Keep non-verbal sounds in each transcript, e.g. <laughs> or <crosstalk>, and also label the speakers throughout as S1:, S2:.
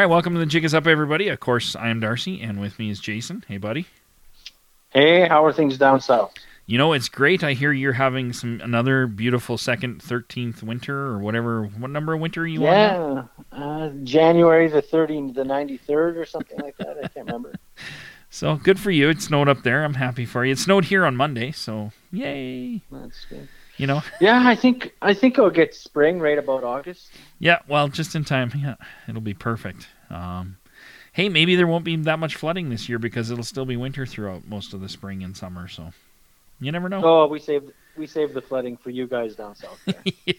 S1: All right, welcome to the Jig is Up, everybody. Of course, I am Darcy, and with me is Jason. Hey, buddy.
S2: Hey, how are things down south?
S1: You know, it's great. I hear you're having some another beautiful second, thirteenth winter or whatever. What number of winter are you
S2: on? Yeah, uh, January the thirteenth, the 93rd or something like that. I can't remember. <laughs>
S1: So good for you. It snowed up there. I'm happy for you. It snowed here on Monday, so yay.
S2: That's good.
S1: You know.
S2: Yeah, I think I think I'll get spring right about August.
S1: Yeah, well, just in time. Yeah, it'll be perfect. Um, hey, maybe there won't be that much flooding this year because it'll still be winter throughout most of the spring and summer. So you never know.
S2: Oh, we saved we saved the flooding for you guys down south. <laughs>
S1: Yeah,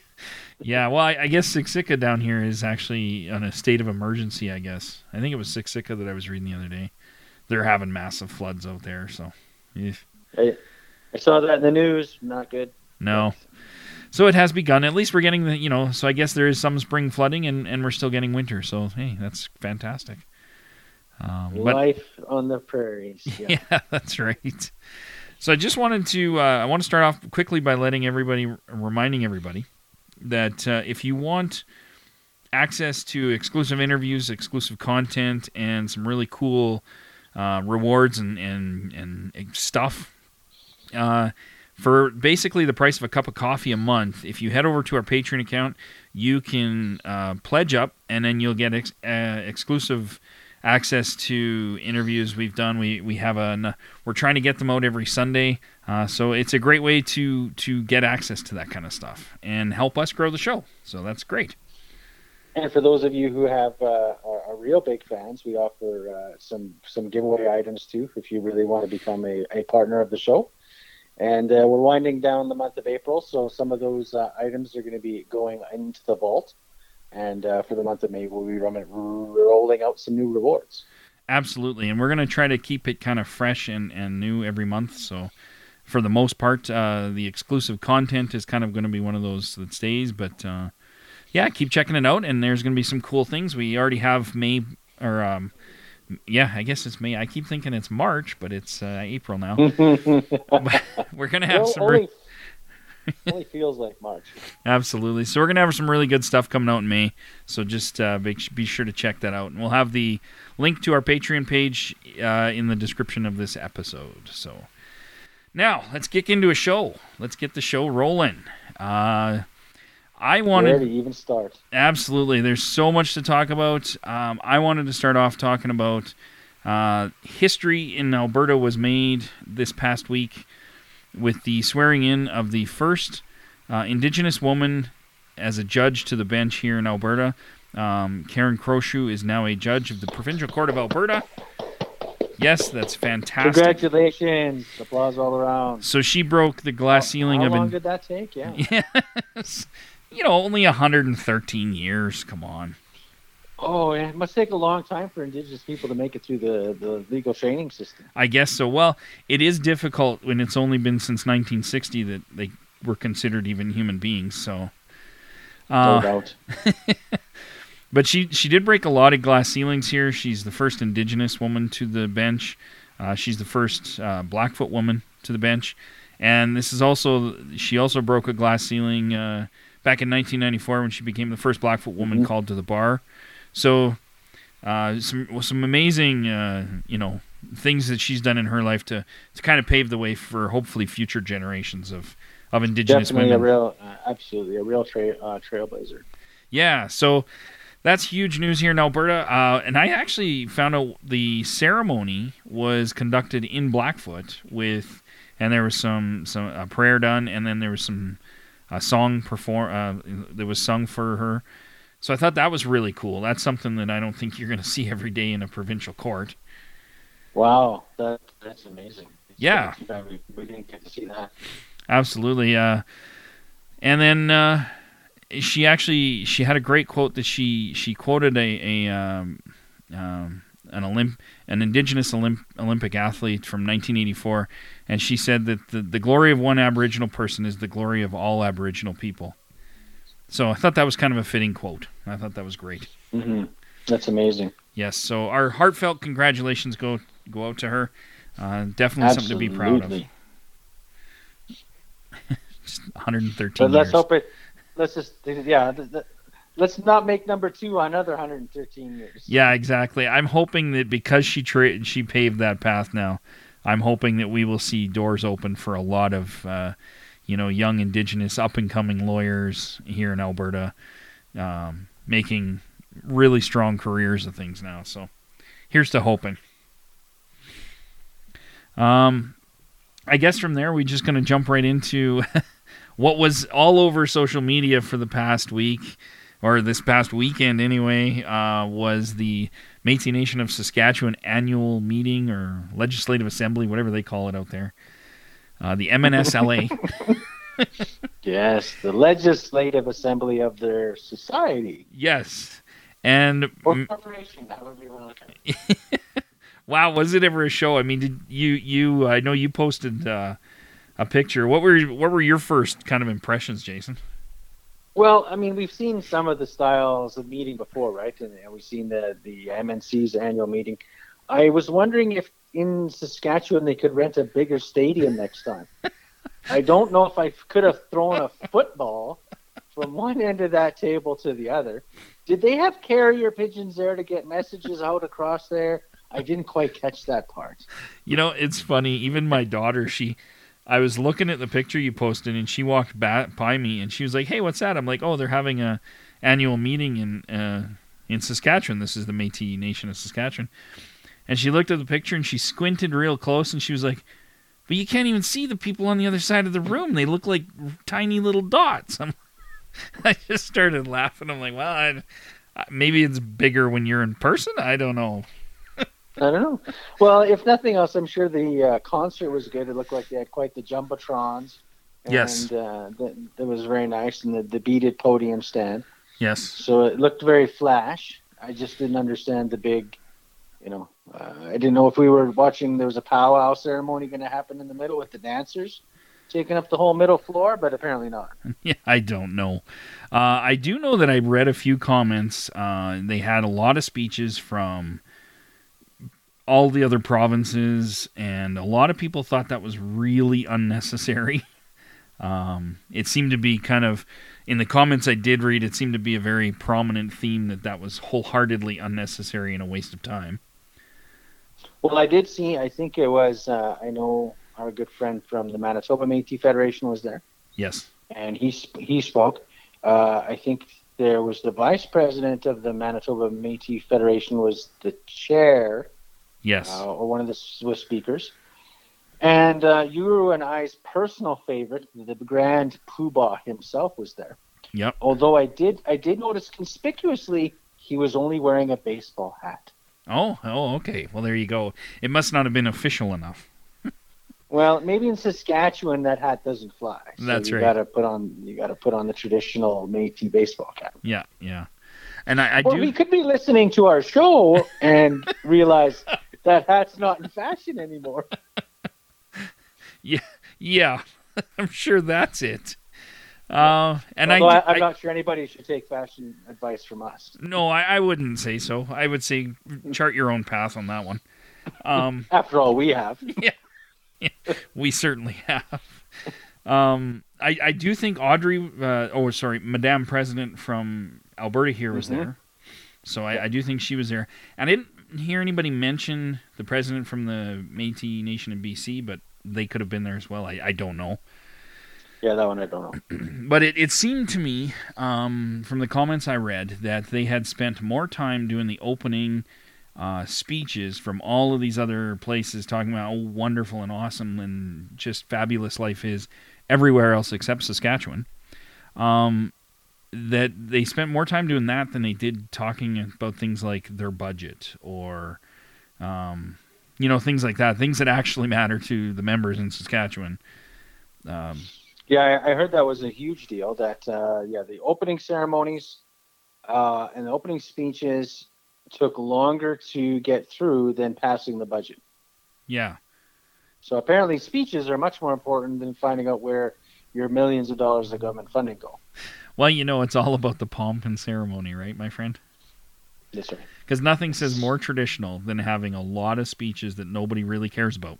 S1: yeah well, I, I, guess Siksika down here is actually on a state of emergency. I guess I think it was Siksika that I was reading the other day they're having massive floods out there. So,
S2: I, I saw that in the news. Not good.
S1: No. So it has begun. At least we're getting the, you know, so I guess there is some spring flooding and, and we're still getting winter. So, hey, that's fantastic.
S2: Um, Life on the prairies. <laughs>
S1: Yeah. yeah. that's right. So I just wanted to, uh, I want to start off quickly by letting everybody, reminding everybody that uh, if you want access to exclusive interviews, exclusive content, and some really cool uh, rewards and, and, and stuff. For basically the price of a cup of coffee a month, if you head over to our Patreon account, you can uh, pledge up, and then you'll get ex- uh, exclusive access to interviews we've done. We we have a we're trying to get them out every Sunday, uh, so it's a great way to to get access to that kind of stuff and help us grow the show. So that's great.
S2: And for those of you who have uh, are, are, real big fans, we offer uh, some some giveaway items too. If you really want to become a, a partner of the show, and uh, we're winding down the month of April, so some of those uh, items are going to be going into the vault. And uh, for the month of May, we'll be rolling out some new rewards.
S1: Absolutely, and we're going to try to keep it kind of fresh and, and new every month. So, for the most part, uh, the exclusive content is kind of going to be one of those that stays, but yeah, keep checking it out, and there's going to be some cool things. We already have May, or um, yeah, I guess it's May. I keep thinking it's March, but it's uh, April now. <laughs> we're going to have well, some.
S2: Only, re- <laughs> only feels like March.
S1: Absolutely. So we're to have some really good stuff coming out in May. So just uh, be, be sure to check that out, and we'll have the link to our Patreon page uh, in the description of this episode. So now let's get into a show. Let's get the show rolling. Uh, I wanted
S2: Where to even start.
S1: Absolutely, there's so much to talk about. Um, I wanted to start off talking about uh, history in Alberta was made this past week with the swearing in of the first uh, Indigenous woman as a judge to the bench here in Alberta. Um, Karen Crowshoe is now a judge of the Provincial Court of Alberta. Yes, that's fantastic.
S2: Congratulations! Applause all around.
S1: So she broke the glass ceiling
S2: How
S1: of.
S2: How long in- did that take? Yeah. <laughs>
S1: yes you know, only 113 years. Come on.
S2: Oh, it must take a long time for Indigenous people to make it through the, the legal training system.
S1: I guess so. Well, it is difficult when it's only been since 1960 that they were considered even human beings. So,
S2: uh, no doubt. <laughs>
S1: but she she did break a lot of glass ceilings here. She's the first Indigenous woman to the bench. Uh, she's the first uh, Blackfoot woman to the bench, and this is also she also broke a glass ceiling uh, back in 1994 when she became the first Blackfoot woman mm-hmm. called to the bar. So, uh, some some amazing, uh, you know, things that she's done in her life to to kind of pave the way for hopefully future generations of of Indigenous
S2: Definitely
S1: women.
S2: a real, uh, absolutely a real tra- uh, trailblazer.
S1: Yeah. So. That's huge news here in Alberta, uh, and I actually found out the ceremony was conducted in Blackfoot with, and there was some some a prayer done, and then there was some a song perform uh, that was sung for her. So I thought that was really cool. That's something that I don't think you're going to see every day in a provincial court.
S2: Wow, that that's amazing.
S1: Yeah,
S2: we, didn't get to see that.
S1: Absolutely. Uh, and then uh, she actually she had a great quote that she she quoted a, a um, um, an Olymp an indigenous Olymp- Olympic athlete from 1984, and she said that the, the glory of one Aboriginal person is the glory of all Aboriginal people. So I thought that was kind of a fitting quote. I thought that was great.
S2: Mm-hmm. That's amazing.
S1: Yes. So our heartfelt congratulations go go out to her. Uh, definitely Absolutely. something to be proud of. <laughs> Just 113
S2: but let's
S1: years.
S2: hope it. Let's just yeah. Let's not make number two another 113 years.
S1: Yeah, exactly. I'm hoping that because she tra- she paved that path now, I'm hoping that we will see doors open for a lot of, uh, you know, young Indigenous up and coming lawyers here in Alberta, um, making really strong careers of things now. So, here's to hoping. Um, I guess from there we're just going to jump right into <laughs> what was all over social media for the past week, or this past weekend anyway, uh, was the Métis Nation of Saskatchewan annual meeting or legislative assembly, whatever they call it out there. Uh, the MNSLA. <laughs>
S2: yes, the legislative assembly of their society.
S1: Yes, and
S2: or corporation, however you want to look
S1: wow, was it ever a show? I mean, did you you? I know you posted uh, a picture. What were what were your first kind of impressions, Jason?
S2: Well, I mean, we've seen some of the styles of meeting before, right? And, and we've seen the the MNC's annual meeting. I was wondering if in Saskatchewan they could rent a bigger stadium next time. <laughs> I don't know if I could have thrown a football from one end of that table to the other. Did they have carrier pigeons there to get messages out across there? I didn't quite catch that part.
S1: You know, it's funny. Even my daughter, she I was looking at the picture you posted, and she walked back by me, and she was like, "Hey, what's that?" I'm like, "Oh, they're having a annual meeting in uh, in Saskatchewan. This is the Métis Nation of Saskatchewan." And she looked at the picture, and she squinted real close, and she was like, "But you can't even see the people on the other side of the room. They look like tiny little dots." <laughs> I'm, I just started laughing. I'm like, "Well, I, maybe it's bigger when you're in person. I don't know."
S2: I don't know. Well, if nothing else, I'm sure the uh, concert was good. It looked like they had quite the jumbotrons.
S1: And, yes.
S2: Uh, that, that was very nice, and the, the beaded podium stand.
S1: Yes.
S2: So it looked very flash. I just didn't understand the big, you know, uh, I didn't know if we were watching. There was a powwow ceremony going to happen in the middle with the dancers taking up the whole middle floor, but apparently not. <laughs>
S1: Yeah, I don't know. Uh, I do know that I read a few comments. Uh, they had a lot of speeches from all the other provinces, and a lot of people thought that was really unnecessary. <laughs> Um, it seemed to be kind of, in the comments I did read, it seemed to be a very prominent theme that that was wholeheartedly unnecessary and a waste of time.
S2: Well, I did see, I think it was, uh, I know our good friend from the Manitoba Métis Federation was there.
S1: Yes.
S2: And he, he spoke. Uh, I think there was the vice president of the Manitoba Métis Federation was the chair
S1: Yes.
S2: Uh, or one of the Swiss speakers. And uh, you and I's personal favorite, the grand poobah himself, was there.
S1: Yep.
S2: Although I did, I did notice conspicuously he was only wearing a baseball hat.
S1: Oh, oh, okay. Well, there you go. It must not have been official enough.
S2: well, maybe in Saskatchewan that hat doesn't fly.
S1: So That's
S2: you
S1: right.
S2: You gotta put on, you gotta put on the traditional Métis baseball cap.
S1: Yeah, yeah. And I, I do.
S2: We could be listening to our show and <laughs> realize that hat's not in fashion anymore. <laughs>
S1: yeah, yeah, <laughs> I'm sure that's it. Uh, and
S2: Although
S1: I,
S2: I, am not sure anybody should take fashion advice from us.
S1: No, I, I wouldn't say so. I would say chart your own path on that one. Um, <laughs>
S2: After all, we have.
S1: Yeah, yeah we certainly have. Um, I, I do think Audrey, uh, oh sorry, Madame President from Alberta here was mm-hmm. there, so I, I do think she was there. And I didn't hear anybody mention the president from the Métis Nation in BC, but they could have been there as well. I, I don't know.
S2: Yeah, that one I don't know. <clears throat>
S1: but it, it seemed to me, um, from the comments I read, that they had spent more time doing the opening uh, speeches from all of these other places, talking about how wonderful and awesome and just fabulous life is everywhere else except Saskatchewan. Um, that they spent more time doing that than they did talking about things like their budget or, um, you know, things like that, things that actually matter to the members in Saskatchewan. Um,
S2: yeah, I, heard that was a huge deal. That uh, yeah, the opening ceremonies uh, and the opening speeches took longer to get through than passing the budget.
S1: Yeah.
S2: So apparently, speeches are much more important than finding out where your millions of dollars of government funding go.
S1: Well, you know, it's all about the pomp and ceremony, right, my friend?
S2: Yes, sir.
S1: Because nothing says more traditional than having a lot of speeches that nobody really cares about.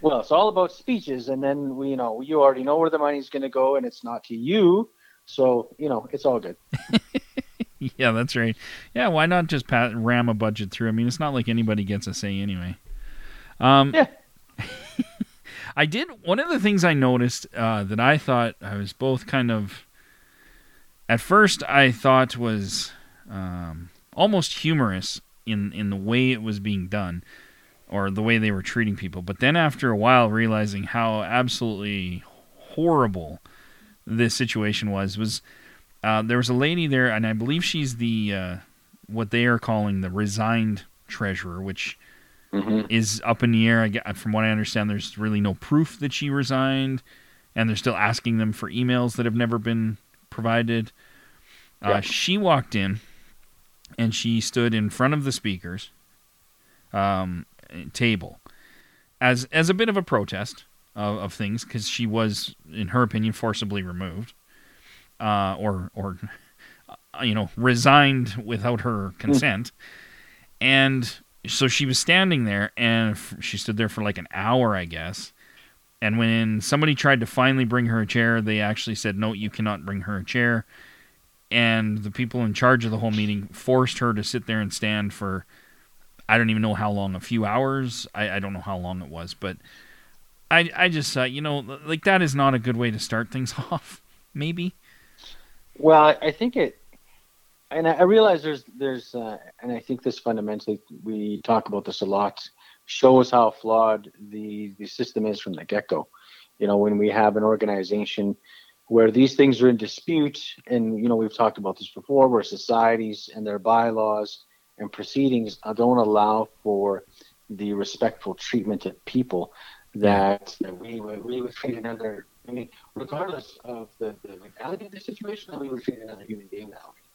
S2: Well, it's all about speeches, and then we, you know, you already know where the money's going to go, and it's not to you. So you know, it's all good. <laughs>
S1: yeah, that's right. Yeah, why not just pat, ram a budget through? I mean, it's not like anybody gets a say anyway. Um,
S2: yeah.
S1: I did one of the things I noticed uh, that I thought I was both kind of. At first, I thought was um, almost humorous in in the way it was being done, or the way they were treating people. But then, after a while, realizing how absolutely horrible this situation was was uh, there was a lady there, and I believe she's the uh, what they are calling the resigned treasurer, which mm-hmm. is up in the air. I, from what I understand, there's really no proof that she resigned, and they're still asking them for emails that have never been provided. Uh, She walked in, and she stood in front of the speakers um, table as as a bit of a protest of, of things because she was, in her opinion, forcibly removed uh, or or uh, you know resigned without her consent, and so she was standing there, and she stood there for like an hour, I guess. And when somebody tried to finally bring her a chair, they actually said, "No, you cannot bring her a chair." And the people in charge of the whole meeting forced her to sit there and stand for I don't even know how long, a few hours. I, I don't know how long it was, but I I just uh, you know like that is not a good way to start things <laughs> off. Maybe.
S2: Well, I think it, and I realize there's there's, uh, and I think this fundamentally we talk about this a lot, shows how flawed the the system is from the get go. You know, when we have an organization where these things are in dispute, and you know we've talked about this before, where societies and their bylaws and proceedings don't allow for the respectful treatment of people that, we would we would treat another I mean, regardless of the, the legality of the situation, we would treat another human being that way.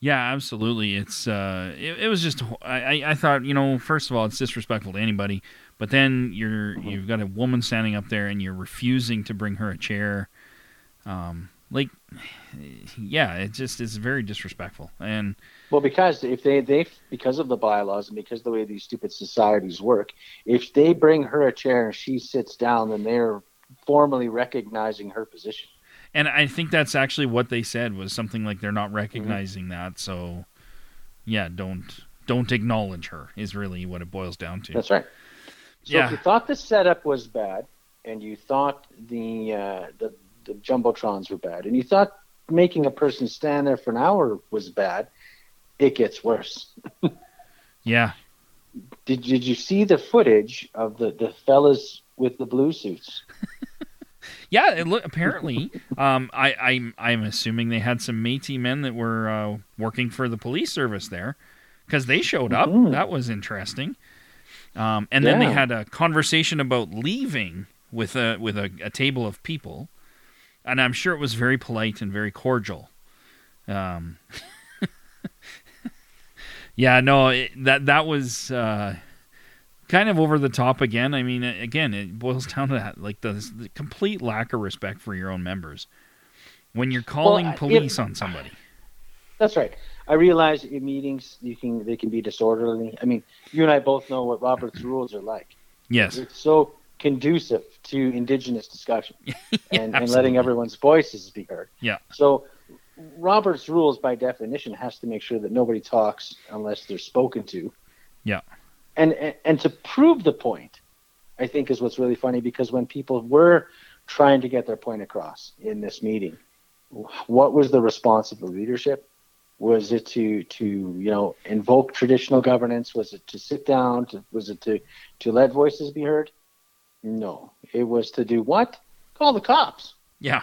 S1: Yeah, absolutely. It's uh, it, it was just I, I thought you know first of all it's disrespectful to anybody, but then you're mm-hmm. you've got a woman standing up there and you're refusing to bring her a chair, um, like yeah, it just is very disrespectful and.
S2: Well, because if they they because of the bylaws and because the way these stupid societies work, if they bring her a chair and she sits down, then they're formally recognizing her position.
S1: And I think that's actually what they said was something like they're not recognizing mm-hmm. that. So, yeah, don't don't acknowledge her is really what it boils down to.
S2: That's right. So yeah. if you thought the setup was bad, and you thought the uh, the the jumbotrons were bad, and you thought making a person stand there for an hour was bad, it gets worse. <laughs>
S1: yeah.
S2: Did Did you see the footage of the the fellas with the blue suits? <laughs>
S1: Yeah, it look apparently. um, I, I'm I'm assuming they had some Métis men that were uh, working for the police service there, because they showed up. Mm-hmm. That was interesting. Um, and then they had a conversation about leaving with a with a, a, table of people, and I'm sure it was very polite and very cordial. Um, <laughs> yeah, no, it, that that was. Uh, kind of over the top again. I mean, again, it boils <laughs> down to that, like the, the complete lack of respect for your own members when you're calling well, police it, on somebody.
S2: That's right. I realize in meetings you can they can be disorderly. I mean, you and I both know what Robert's <laughs> rules are like.
S1: Yes.
S2: It's so conducive to indigenous discussion <laughs> yeah, and, and letting everyone's voices be heard.
S1: Yeah.
S2: So Robert's rules by definition has to make sure that nobody talks unless they're spoken to.
S1: Yeah
S2: and, and to prove the point, I think is what's really funny because when people were trying to get their point across in this meeting, what was the response of the leadership? Was it to to you know invoke traditional governance? Was it to sit down? To, was it to to let voices be heard? No, it was to do what? Call the cops.
S1: Yeah.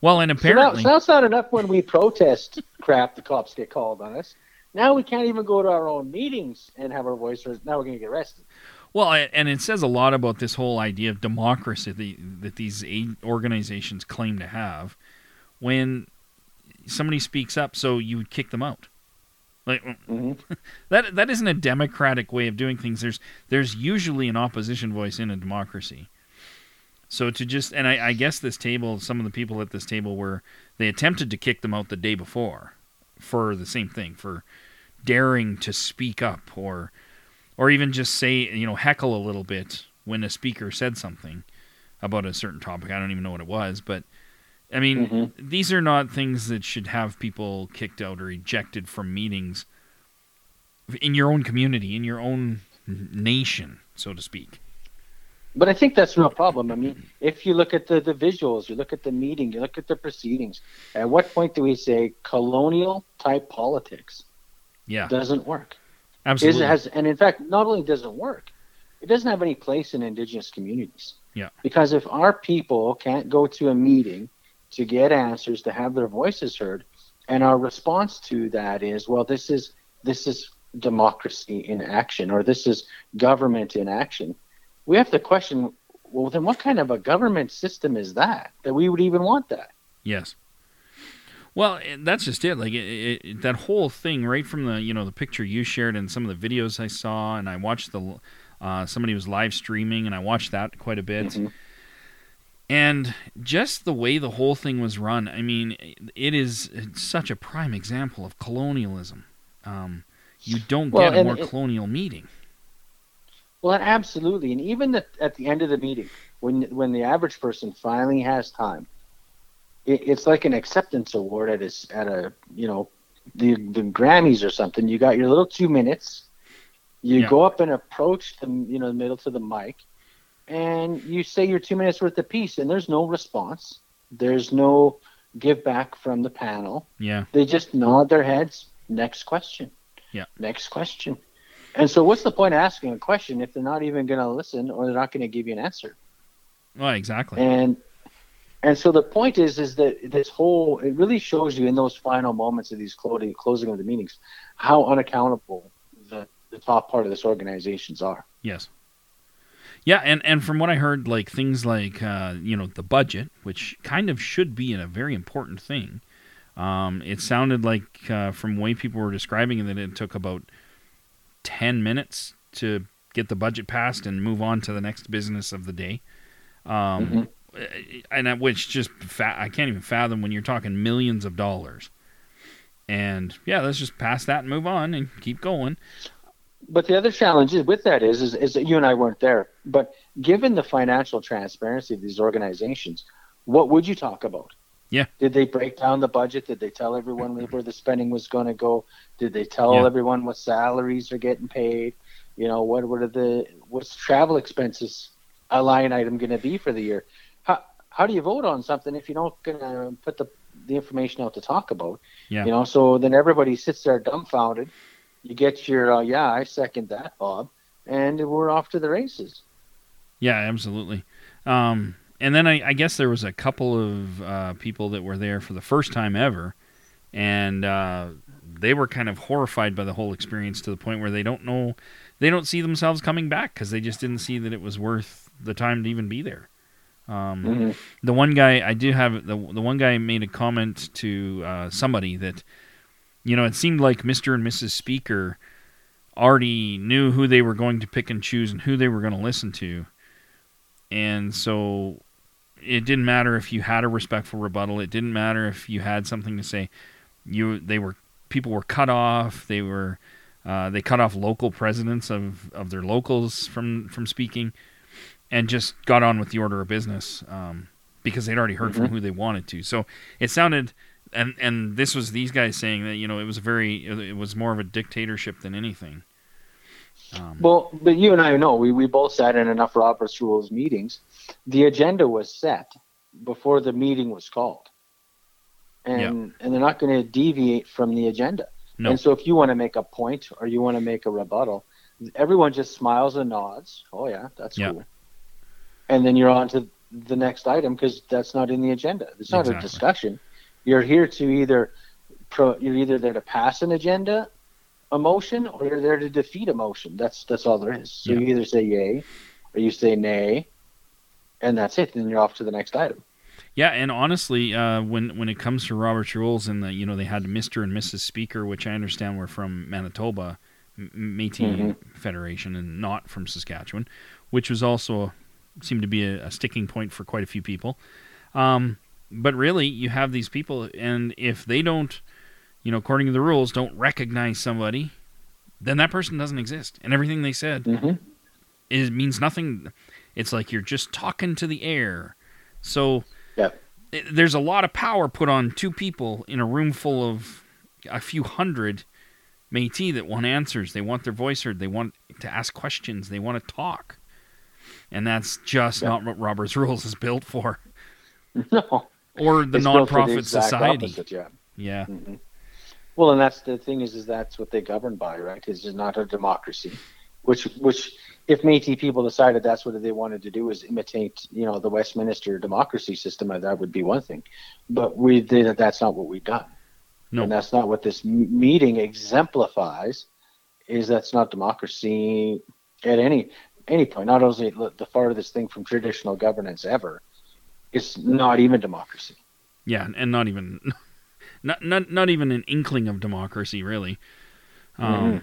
S1: Well, and apparently,
S2: so now, so not enough when we protest crap. The cops get called on us. Now we can't even go to our own meetings and have our voice heard. Now we're going to get arrested.
S1: Well, and it says a lot about this whole idea of democracy that these organizations claim to have. When somebody speaks up, so you would kick them out. Like mm-hmm. <laughs> that that isn't a democratic way of doing things. There's there's usually an opposition voice in a democracy. So to just and I, I guess this table, some of the people at this table were they attempted to kick them out the day before for the same thing for daring to speak up or or even just say you know heckle a little bit when a speaker said something about a certain topic. I don't even know what it was, but I mean,
S2: Mhm.
S1: these are not things that should have people kicked out or ejected from meetings in your own community, in your own nation, so to speak.
S2: But I think that's no problem. I mean, if you look at the, the visuals, you look at the meeting, you look at the proceedings, at what point do we say colonial type politics
S1: Yeah,
S2: doesn't work? Is,
S1: absolutely.
S2: has, and in fact, not only does it work, it doesn't have any place in indigenous communities.
S1: Yeah.
S2: Because if our people can't go to a meeting to get answers, to have their voices heard, and our response to that is, well, this is this is democracy in action, or this is government in action, we have to question, well, then what kind of a government system is that that we would even want that?
S1: Yes. Well, that's just it. Like it, it, that whole thing, right from the you know the picture you shared and some of the videos I saw, and I watched the uh, somebody was live streaming, and I watched that quite a bit.
S2: Mhm.
S1: And just the way the whole thing was run, I mean, it is such a prime example of colonialism. Um, you don't
S2: Well,
S1: get a more
S2: it-
S1: colonial meeting.
S2: Well, absolutely, and even the, at the end of the meeting, when when the average person finally has time, it, it's like an acceptance award at a at a you know the the Grammys or something. You got your little two minutes. You
S1: Yeah.
S2: go up and approach the you know the middle to the mic, and you say your two minutes worth of piece, and there's no response. There's no give back from the panel.
S1: Yeah,
S2: They just nod their heads. Next question.
S1: Yeah.
S2: Next question. And so, what's the point of asking a question if they're not even going to listen or they're not going to give you an answer?
S1: well, exactly.
S2: And and so the point is, is that this whole it really shows you in those final moments of these closing closing of the meetings how unaccountable the the top part of this organizations are.
S1: Yes. Yeah, and, and from what I heard, like things like uh, you know the budget, which kind of should be a very important thing. Um, it sounded like uh, from the way people were describing it that it took about ten minutes to get the budget passed and move on to the next business of the day. Um, Uh, and that, which just fa- I can't even fathom when you're talking millions of dollars. And yeah, let's just pass that and move on and keep going.
S2: But the other challenge is with that is, is is that you and I weren't there. But given the financial transparency of these organizations, what would you talk about?
S1: Yeah.
S2: Did they break down the budget? Did they tell everyone where the spending was going to go? Did they tell
S1: Yeah.
S2: everyone what salaries are getting paid? You know, what what are the what's travel expenses a line item going to be for the year? How do you vote on something if you don't going to put the the information out to talk about?
S1: Yeah.
S2: You know, so then everybody sits there dumbfounded. You get your uh, yeah, I second that, Bob, and we're off to the races.
S1: Yeah, absolutely. Um, and then I, I guess there was a couple of uh, people that were there for the first time ever, and uh, they were kind of horrified by the whole experience to the point where they don't know, they don't see themselves coming back because they just didn't see that it was worth the time to even be there. Um,
S2: Mhm.
S1: the one guy I do have the the one guy made a comment to uh, somebody that you know it seemed like Mr. and Mrs. Speaker already knew who they were going to pick and choose and who they were going to listen to, and so it didn't matter if you had a respectful rebuttal. It didn't matter if you had something to say. You they were people were cut off. They were uh, they cut off local presidents of, of their locals from from speaking and just got on with the order of business um, because they'd already heard from
S2: Mhm.
S1: who they wanted to. So it sounded, and and this was these guys saying that you know it was a very it was more of a dictatorship than anything. Um,
S2: Well, but you and I know we, we both sat in enough Robert's Rules meetings. The agenda was set before the meeting was called, and and they're not going to deviate from the agenda.
S1: No.
S2: And so, if you want to make a point or you want to make a rebuttal, everyone just smiles and nods. Oh yeah, that's cool. And then you're on to the next item because that's not in the agenda. It's not
S1: Exactly.
S2: a discussion. You're here to either pro, you're either there to pass an agenda, a motion, or you're there to defeat a motion. That's that's all there is. So
S1: Yeah.
S2: you either say yay or you say nay, and that's it. Then you're off to the next item.
S1: Yeah, and honestly, uh, when when it comes to Robert's rules and the you know they had Mister and Mrs. Speaker, which I understand were from Manitoba, Métis
S2: Mhm.
S1: Federation, and not from Saskatchewan, which was also seemed to be a, a sticking point for quite a few people. Um, but really, you have these people, and if they don't, you know, according to the rules, don't recognize somebody, then that person doesn't exist, and everything they said
S2: Mm-hmm.
S1: it means nothing. It's like you're just talking to the air. So,
S2: Yeah.
S1: there's a lot of power put on two people in a room full of a few hundred Métis that want answers. They want their voice heard. They want to ask questions. They want to talk, and that's just
S2: Yeah.
S1: not what Robert's <laughs> Rules is built for,
S2: No,
S1: or the
S2: It's for the
S1: nonprofit society.
S2: opposite, yeah.
S1: Yeah,
S2: hmm Well, and that's the thing is, is that's what they govern by, right? Is it's not a democracy, which, which, if Métis people decided that's what they wanted to do is imitate, you know, the Westminster democracy system, uh, that would be one thing. But we did. That's not what we've done,
S1: no,
S2: and that's not what this meeting exemplifies. Is that's not democracy at any any point. Not only the farthest thing from traditional governance ever, it's not even democracy.
S1: yeah, and not even, <laughs> not not not even an inkling of democracy, really. Um,
S2: Mhm.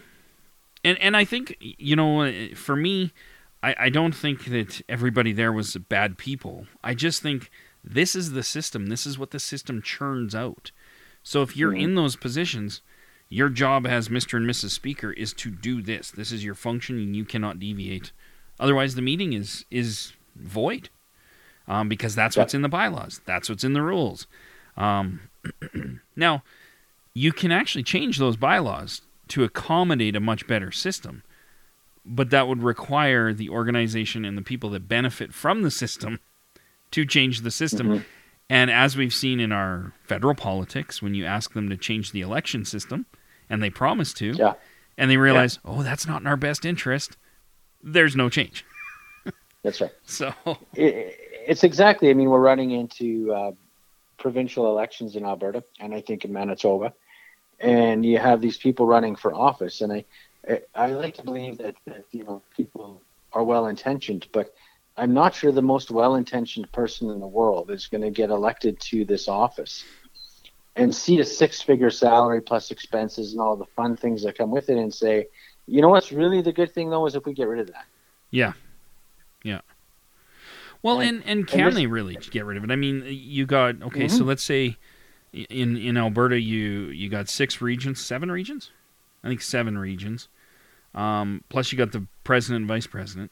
S1: and and I think you know, for me, I, I don't think that everybody there was bad people. I just think this is the system. This is what the system churns out. So if you're
S2: Mhm.
S1: in those positions, your job as Mr. and Mrs. Speaker is to do this. This is your function, and you cannot deviate. Otherwise, the meeting is is void, um, because that's
S2: Yeah.
S1: what's in the bylaws. That's what's in the rules. Um, <clears throat> now, you can actually change those bylaws to accommodate a much better system, but that would require the organization and the people that benefit from the system <laughs> to change the system.
S2: Mhm.
S1: And as we've seen in our federal politics, when you ask them to change the election system, and they promise to,
S2: Yeah.
S1: and they realize, oh, that's not in our best interest, there's no change.
S2: That's right. <laughs>
S1: So,
S2: it, it's exactly. I mean, we're running into uh, provincial elections in Alberta, and I think in Manitoba, and you have these people running for office, and I, I, I like to believe that, that you know people are well intentioned, but I'm not sure the most well intentioned person in the world is going to get elected to this office and see a six figure salary plus expenses and all the fun things that come with it, and say, you know what's really the good thing though is if we get rid of that.
S1: yeah. Yeah. Well,
S2: And-
S1: and, and can
S2: this-
S1: they really get rid of it? I mean, you got, okay, so
S2: Mhm.
S1: let's say in, in Alberta, you, you got six regions, seven regions? I think seven regions. Um, plus, you got the president and vice president.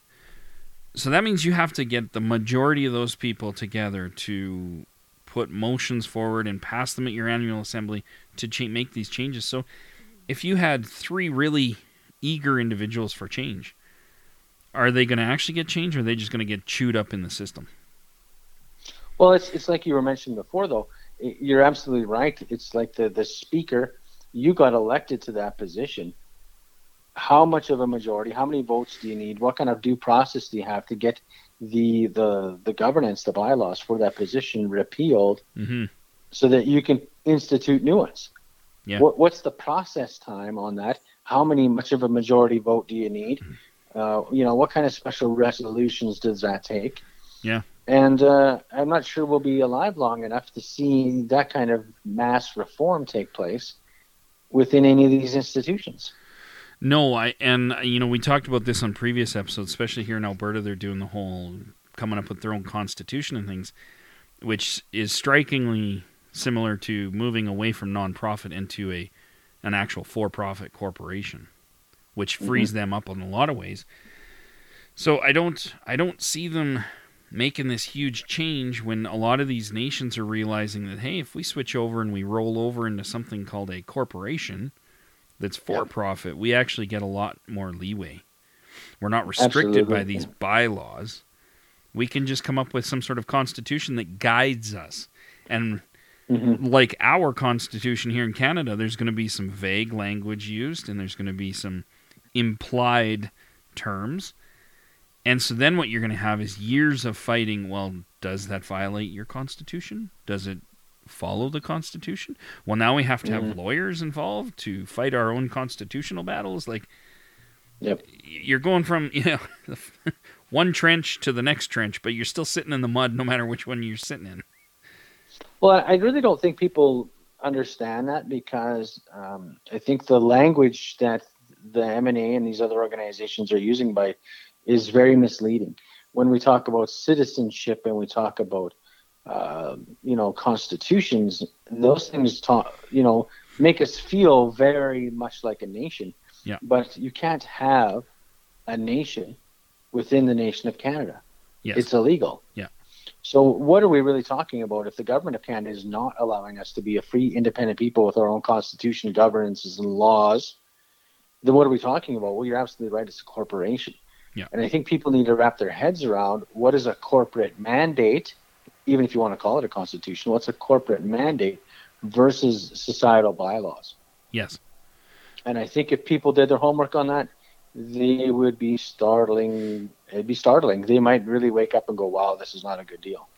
S1: So that means you have to get the majority of those people together to put motions forward and pass them at your annual assembly to cha- make these changes. So if you had three really eager individuals for change, are they going to actually get change or are they just going to get chewed up in the system?
S2: Well, it's it's like you were mentioning before, though. You're absolutely right. It's like the the speaker. You got elected to that position. How much of a majority? How many votes do you need? What kind of due process do you have to get the the the governance, the bylaws for that position repealed,
S1: hmm
S2: so that you can institute new ones?
S1: Yeah.
S2: What what's the process time on that? How many much of a majority vote do you need? Uh, you know, what kind of special resolutions does that take?
S1: Yeah.
S2: And uh, I'm not sure we'll be alive long enough to see that kind of mass reform take place within any of these institutions.
S1: No, I and you know we talked about this on previous episodes, especially here in Alberta. They're doing the whole coming up with their own constitution and things, which is strikingly similar to moving away from nonprofit into a an actual for-profit corporation, which mm-hmm. frees them up in a lot of ways. So I don't I don't see them making this huge change when a lot of these nations are realizing that hey, if we switch over and we roll over into something called a corporation that's for profit, we actually get a lot more leeway. We're not restricted by these bylaws. We can just come up with some sort of constitution that guides us. And
S2: Mm-hmm.
S1: like our constitution here in Canada, there's going to be some vague language used and there's going to be some implied terms. And so then what you're going to have is years of fighting. Well, does that violate your constitution? Does it follow the constitution? Well, now we have to have
S2: Mhm.
S1: lawyers involved to fight our own constitutional battles. Like,
S2: Yep.
S1: you're going from <laughs> you know <laughs> one trench to the next trench, but you're still sitting in the mud no matter which one you're sitting in.
S2: Well, I really don't think people understand that because um, I think the language that the MNA and these other organizations are using by is very misleading. When we talk about citizenship and we talk about uh, you know constitutions, those things talk you know make us feel very much like a nation.
S1: Yeah.
S2: But you can't have a nation within the nation of Canada.
S1: Yes.
S2: It's illegal.
S1: Yeah.
S2: So, what are we really talking about if the government of Canada is not allowing us to be a free, independent people with our own constitution, governances, and laws? Then what are we talking about? Well, you're absolutely right. It's a corporation.
S1: Yeah.
S2: And I think people need to wrap their heads around what is a corporate mandate, even if you want to call it a constitution, what's a corporate mandate versus societal bylaws?
S1: Yes.
S2: And I think if people did their homework on that, they would be startling. It'd be startling. They might really wake up and go, wow, this is not a good deal.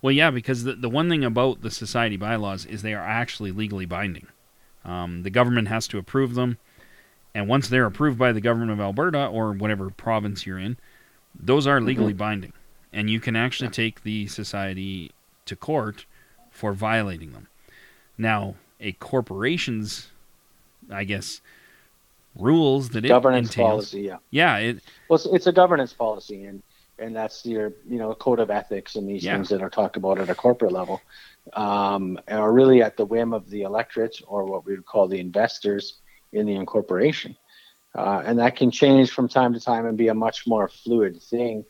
S1: Well, yeah, because the, the one thing about the society bylaws is they are actually legally binding. Um, the government has to approve them. And once they're approved by the government of Alberta or whatever province you're in, those are legally mm-hmm. binding. And you can actually yeah. take the society to court for violating them. Now, a corporation's, I guess, rules that
S2: governance
S1: it entails,
S2: policy, yeah,
S1: yeah, it
S2: well, it's, it's, a governance policy, and and that's your you know code of ethics and these yeah. things that are talked about at a corporate level, um, are really at the whim of the electorate or what we would call the investors in the incorporation. Uh, and that can change from time to time and be a much more fluid thing.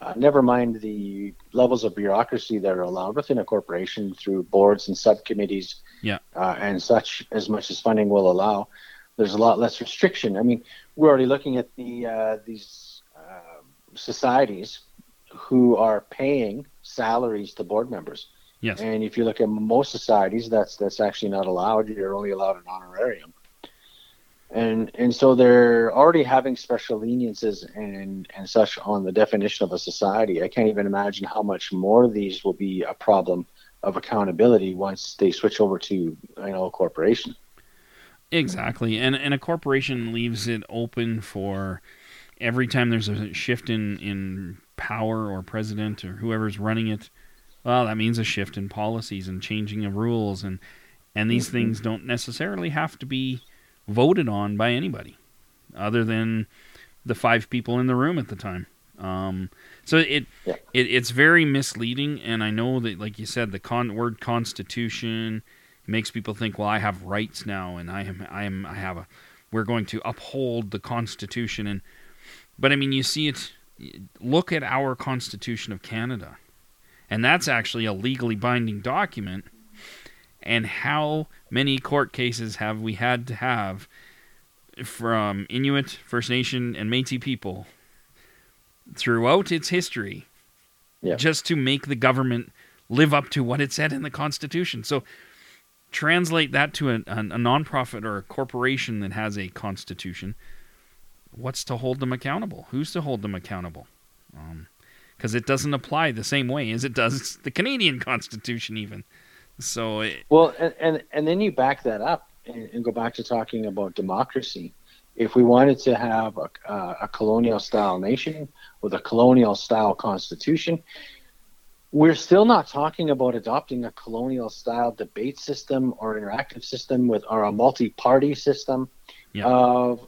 S2: Uh, never mind the levels of bureaucracy that are allowed within a corporation through boards and subcommittees
S1: yeah.
S2: Uh, and such, as much as funding will allow. There's a lot less restriction. I mean, we're already looking at the uh, these uh, societies who are paying salaries to board members.
S1: Yes.
S2: And if you look at most societies, that's that's actually not allowed. You're only allowed an honorarium and and so they're already having special leniences and and such on the definition of a society. I can't even imagine how much more these will be a problem of accountability once they switch over to you know a corporation.
S1: Exactly, and and a corporation leaves it open for every time there's a shift in in power or president or whoever's running it. Well, that means a shift in policies and changing of rules and and these mm-hmm. things don't necessarily have to be voted on by anybody other than the five people in the room at the time. Um, so it, yeah. it it's very misleading, and I know that, like you said, the con- word constitution makes people think, well, I have rights now, and I am I am I have a we're going to uphold the Constitution, and but I mean, you see it. Look at our Constitution of Canada, and that's actually a legally binding document and how many court cases have we had to have from Inuit, First Nation, and Métis people throughout its history yeah. just to make the government live up to what it said in the Constitution. So translate that to a, a, a nonprofit or a corporation that has a constitution. What's to hold them accountable? Who's to hold them accountable? Because um, it doesn't apply the same way as it does <laughs> the Canadian Constitution, even. So it,
S2: well, and, and and then you back that up and, and, go back to talking about democracy. If we wanted to have a, uh, a colonial style nation with a colonial style constitution, we're still not talking about adopting a colonial style debate system or interactive system with or a multi party system yeah. of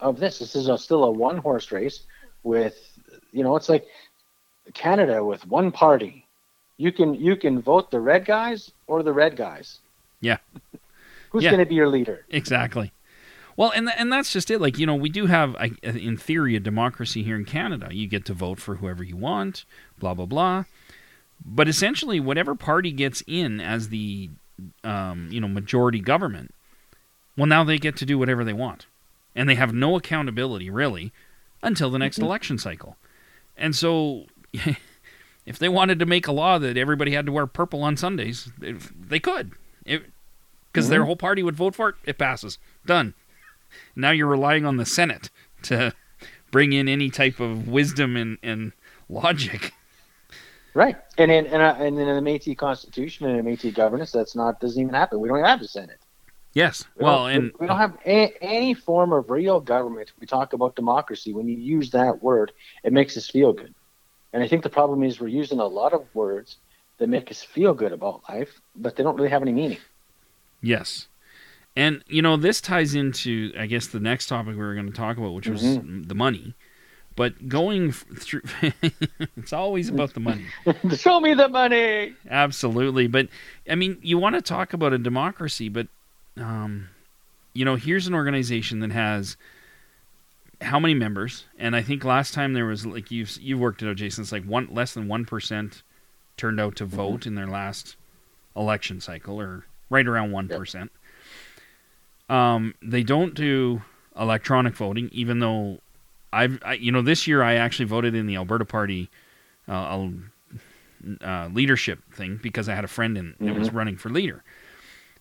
S2: of this. This is a, still a one horse race with you know it's like Canada with one party you can you can vote the red guys or the red guys.
S1: Yeah. <laughs>
S2: Who's
S1: yeah.
S2: going to be your leader?
S1: Exactly. Well, and and that's just it. Like you know, we do have, in theory, a democracy here in Canada. You get to vote for whoever you want, blah blah blah. But essentially, whatever party gets in as the, um, you know, majority government, well, now they get to do whatever they want, and they have no accountability really until the next mm-hmm. election cycle. And so, <laughs> if they wanted to make a law that everybody had to wear purple on Sundays, they could. Because mm-hmm. their whole party would vote for it, it passes. Done. Now you're relying on the Senate to <laughs> bring in any type of wisdom and, and logic.
S2: Right, and in and, uh, and in the Métis Constitution and the Métis governance, that's not doesn't even happen. We don't have a Senate.
S1: Yes,
S2: we
S1: well, and
S2: we don't have a, any form of real government. We talk about democracy. When you use that word, it makes us feel good. And I think the problem is we're using a lot of words that make us feel good about life, but they don't really have any meaning.
S1: Yes. And, you know, this ties into, I guess, the next topic we were going to talk about, which was mm-hmm. the money. But going through, <laughs> it's always about the money. <laughs>
S2: Show me the money.
S1: Absolutely. But, I mean, you want to talk about a democracy, but, um, you know, here's an organization that has how many members? And I think last time there was like you've you've worked it out, Jason. It's like one less than one percent turned out to vote in their last election cycle, or right around one
S2: Yep.
S1: Um, they don't do electronic voting, even though I've, I, you know, this year I actually voted in the Alberta Party uh, uh, leadership thing because I had a friend in that was running for leader.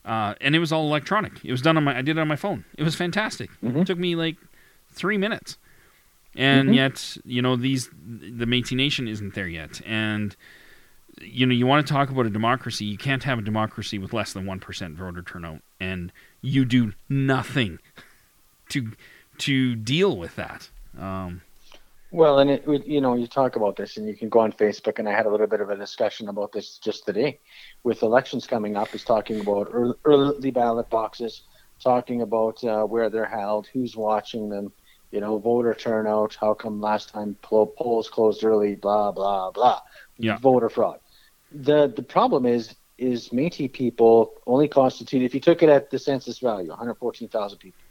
S1: Uh, and it was all electronic. It was done on my. I did it on my phone. It was fantastic.
S2: Mhm.
S1: It took me like three minutes, and
S2: Mhm.
S1: yet you know these the Métis Nation isn't there yet, and you know you want to talk about a democracy. You can't have a democracy with less than one percent voter turnout, and you do nothing <laughs> to to deal with that. Um,
S2: Well, and it, you know, you talk about this, and you can go on Facebook, and I had a little bit of a discussion about this just today, with elections coming up, is talking about early, early ballot boxes, talking about uh, where they're held, who's watching them, you know, voter turnout, how come last time polls closed early, blah blah blah,
S1: Yeah.
S2: voter fraud. The the problem is is Métis people only constitute, if you took it at the census value, 114,000 people.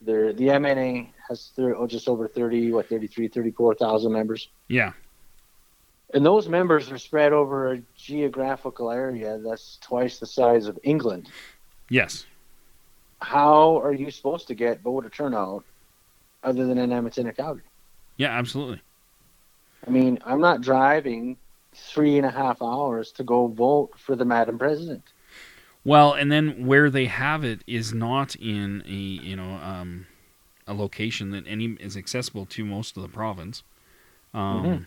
S2: There, the MNA has thir- oh, just over 30, what, 33, 34,000 members.
S1: yeah,
S2: And those members are spread over a geographical area that's twice the size of England.
S1: yes,
S2: How are you supposed to get voter turnout other than in Edmonton and Calgary?
S1: yeah, absolutely.
S2: I mean, I'm not driving three and a half hours to go vote for the Madam President.
S1: Well, and then where they have it is not in a you know um, a location that any is accessible to most of the province. Um,
S2: Mhm.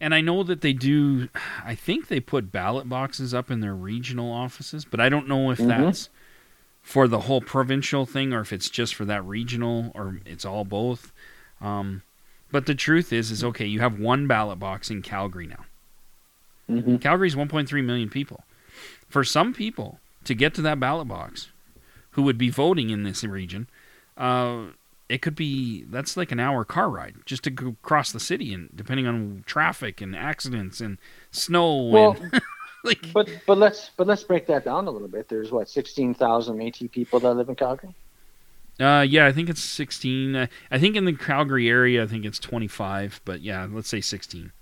S1: And I know that they do. I think they put ballot boxes up in their regional offices, but I don't know if
S2: Mhm.
S1: that's for the whole provincial thing or if it's just for that regional or it's all both. Um, but the truth is, is okay. You have one ballot box in Calgary now.
S2: Mm-hmm.
S1: Calgary's 1.3 million people. For some people to get to that ballot box, who would be voting in this region, uh, it could be that's like an hour car ride just to go across the city, and depending on traffic and accidents and snow
S2: Well,
S1: and <laughs> like
S2: but but let's but let's break that down a little bit. There's what 16,000 Métis people that live in Calgary.
S1: uh, yeah, I think it's 16. Uh, I think in the Calgary area, I think it's 25, but yeah, let's say 16.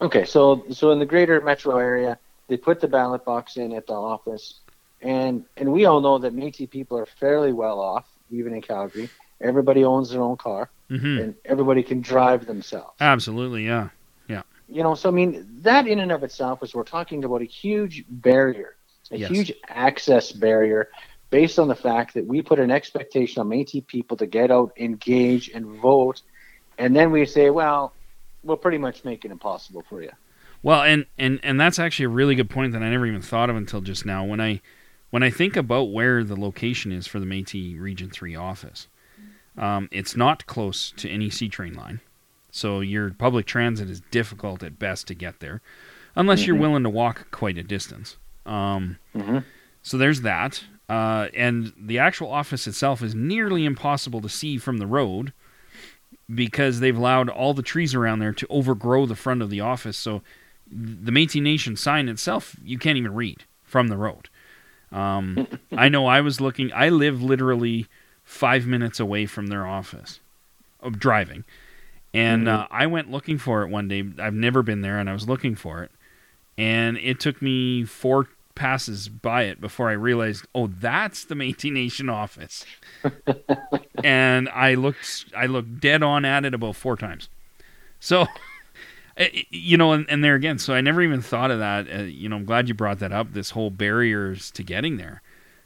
S2: Okay, so so in the greater metro area, they put the ballot box in at the office, and and we all know that Métis people are fairly well off, even in Calgary. Everybody owns their own car,
S1: hmm
S2: and everybody can drive themselves.
S1: Absolutely, yeah, yeah.
S2: You know, so I mean, that in and of itself is we're talking about a huge barrier, a
S1: Yes.
S2: huge access barrier, based on the fact that we put an expectation on Métis people to get out, engage, and vote, and then we say, well, we'll pretty much make it impossible for you.
S1: Well, and, and and that's actually a really good point that I never even thought of until just now. When I when I think about where the location is for the Métis Region Three office, um, it's not close to any C train line, so your public transit is difficult at best to get there, unless you're
S2: Mhm.
S1: willing to walk quite a distance. Um,
S2: Mm-hmm.
S1: so there's that, uh, and the actual office itself is nearly impossible to see from the road because they've allowed all the trees around there to overgrow the front of the office. So the Métis Nation sign itself, you can't even read from the road. Um, <laughs> I know I was looking. I live literally five minutes away from their office, of driving, and uh, I went looking for it one day. I've never been there, and I was looking for it, and it took me four passes by it before I realized, oh, that's the Métis Nation office. <laughs> and I looked, I looked dead on at it about four times. So, <laughs> you know, and, and there again, so I never even thought of that. Uh, you know, I'm glad you brought that up. This whole barriers to getting there.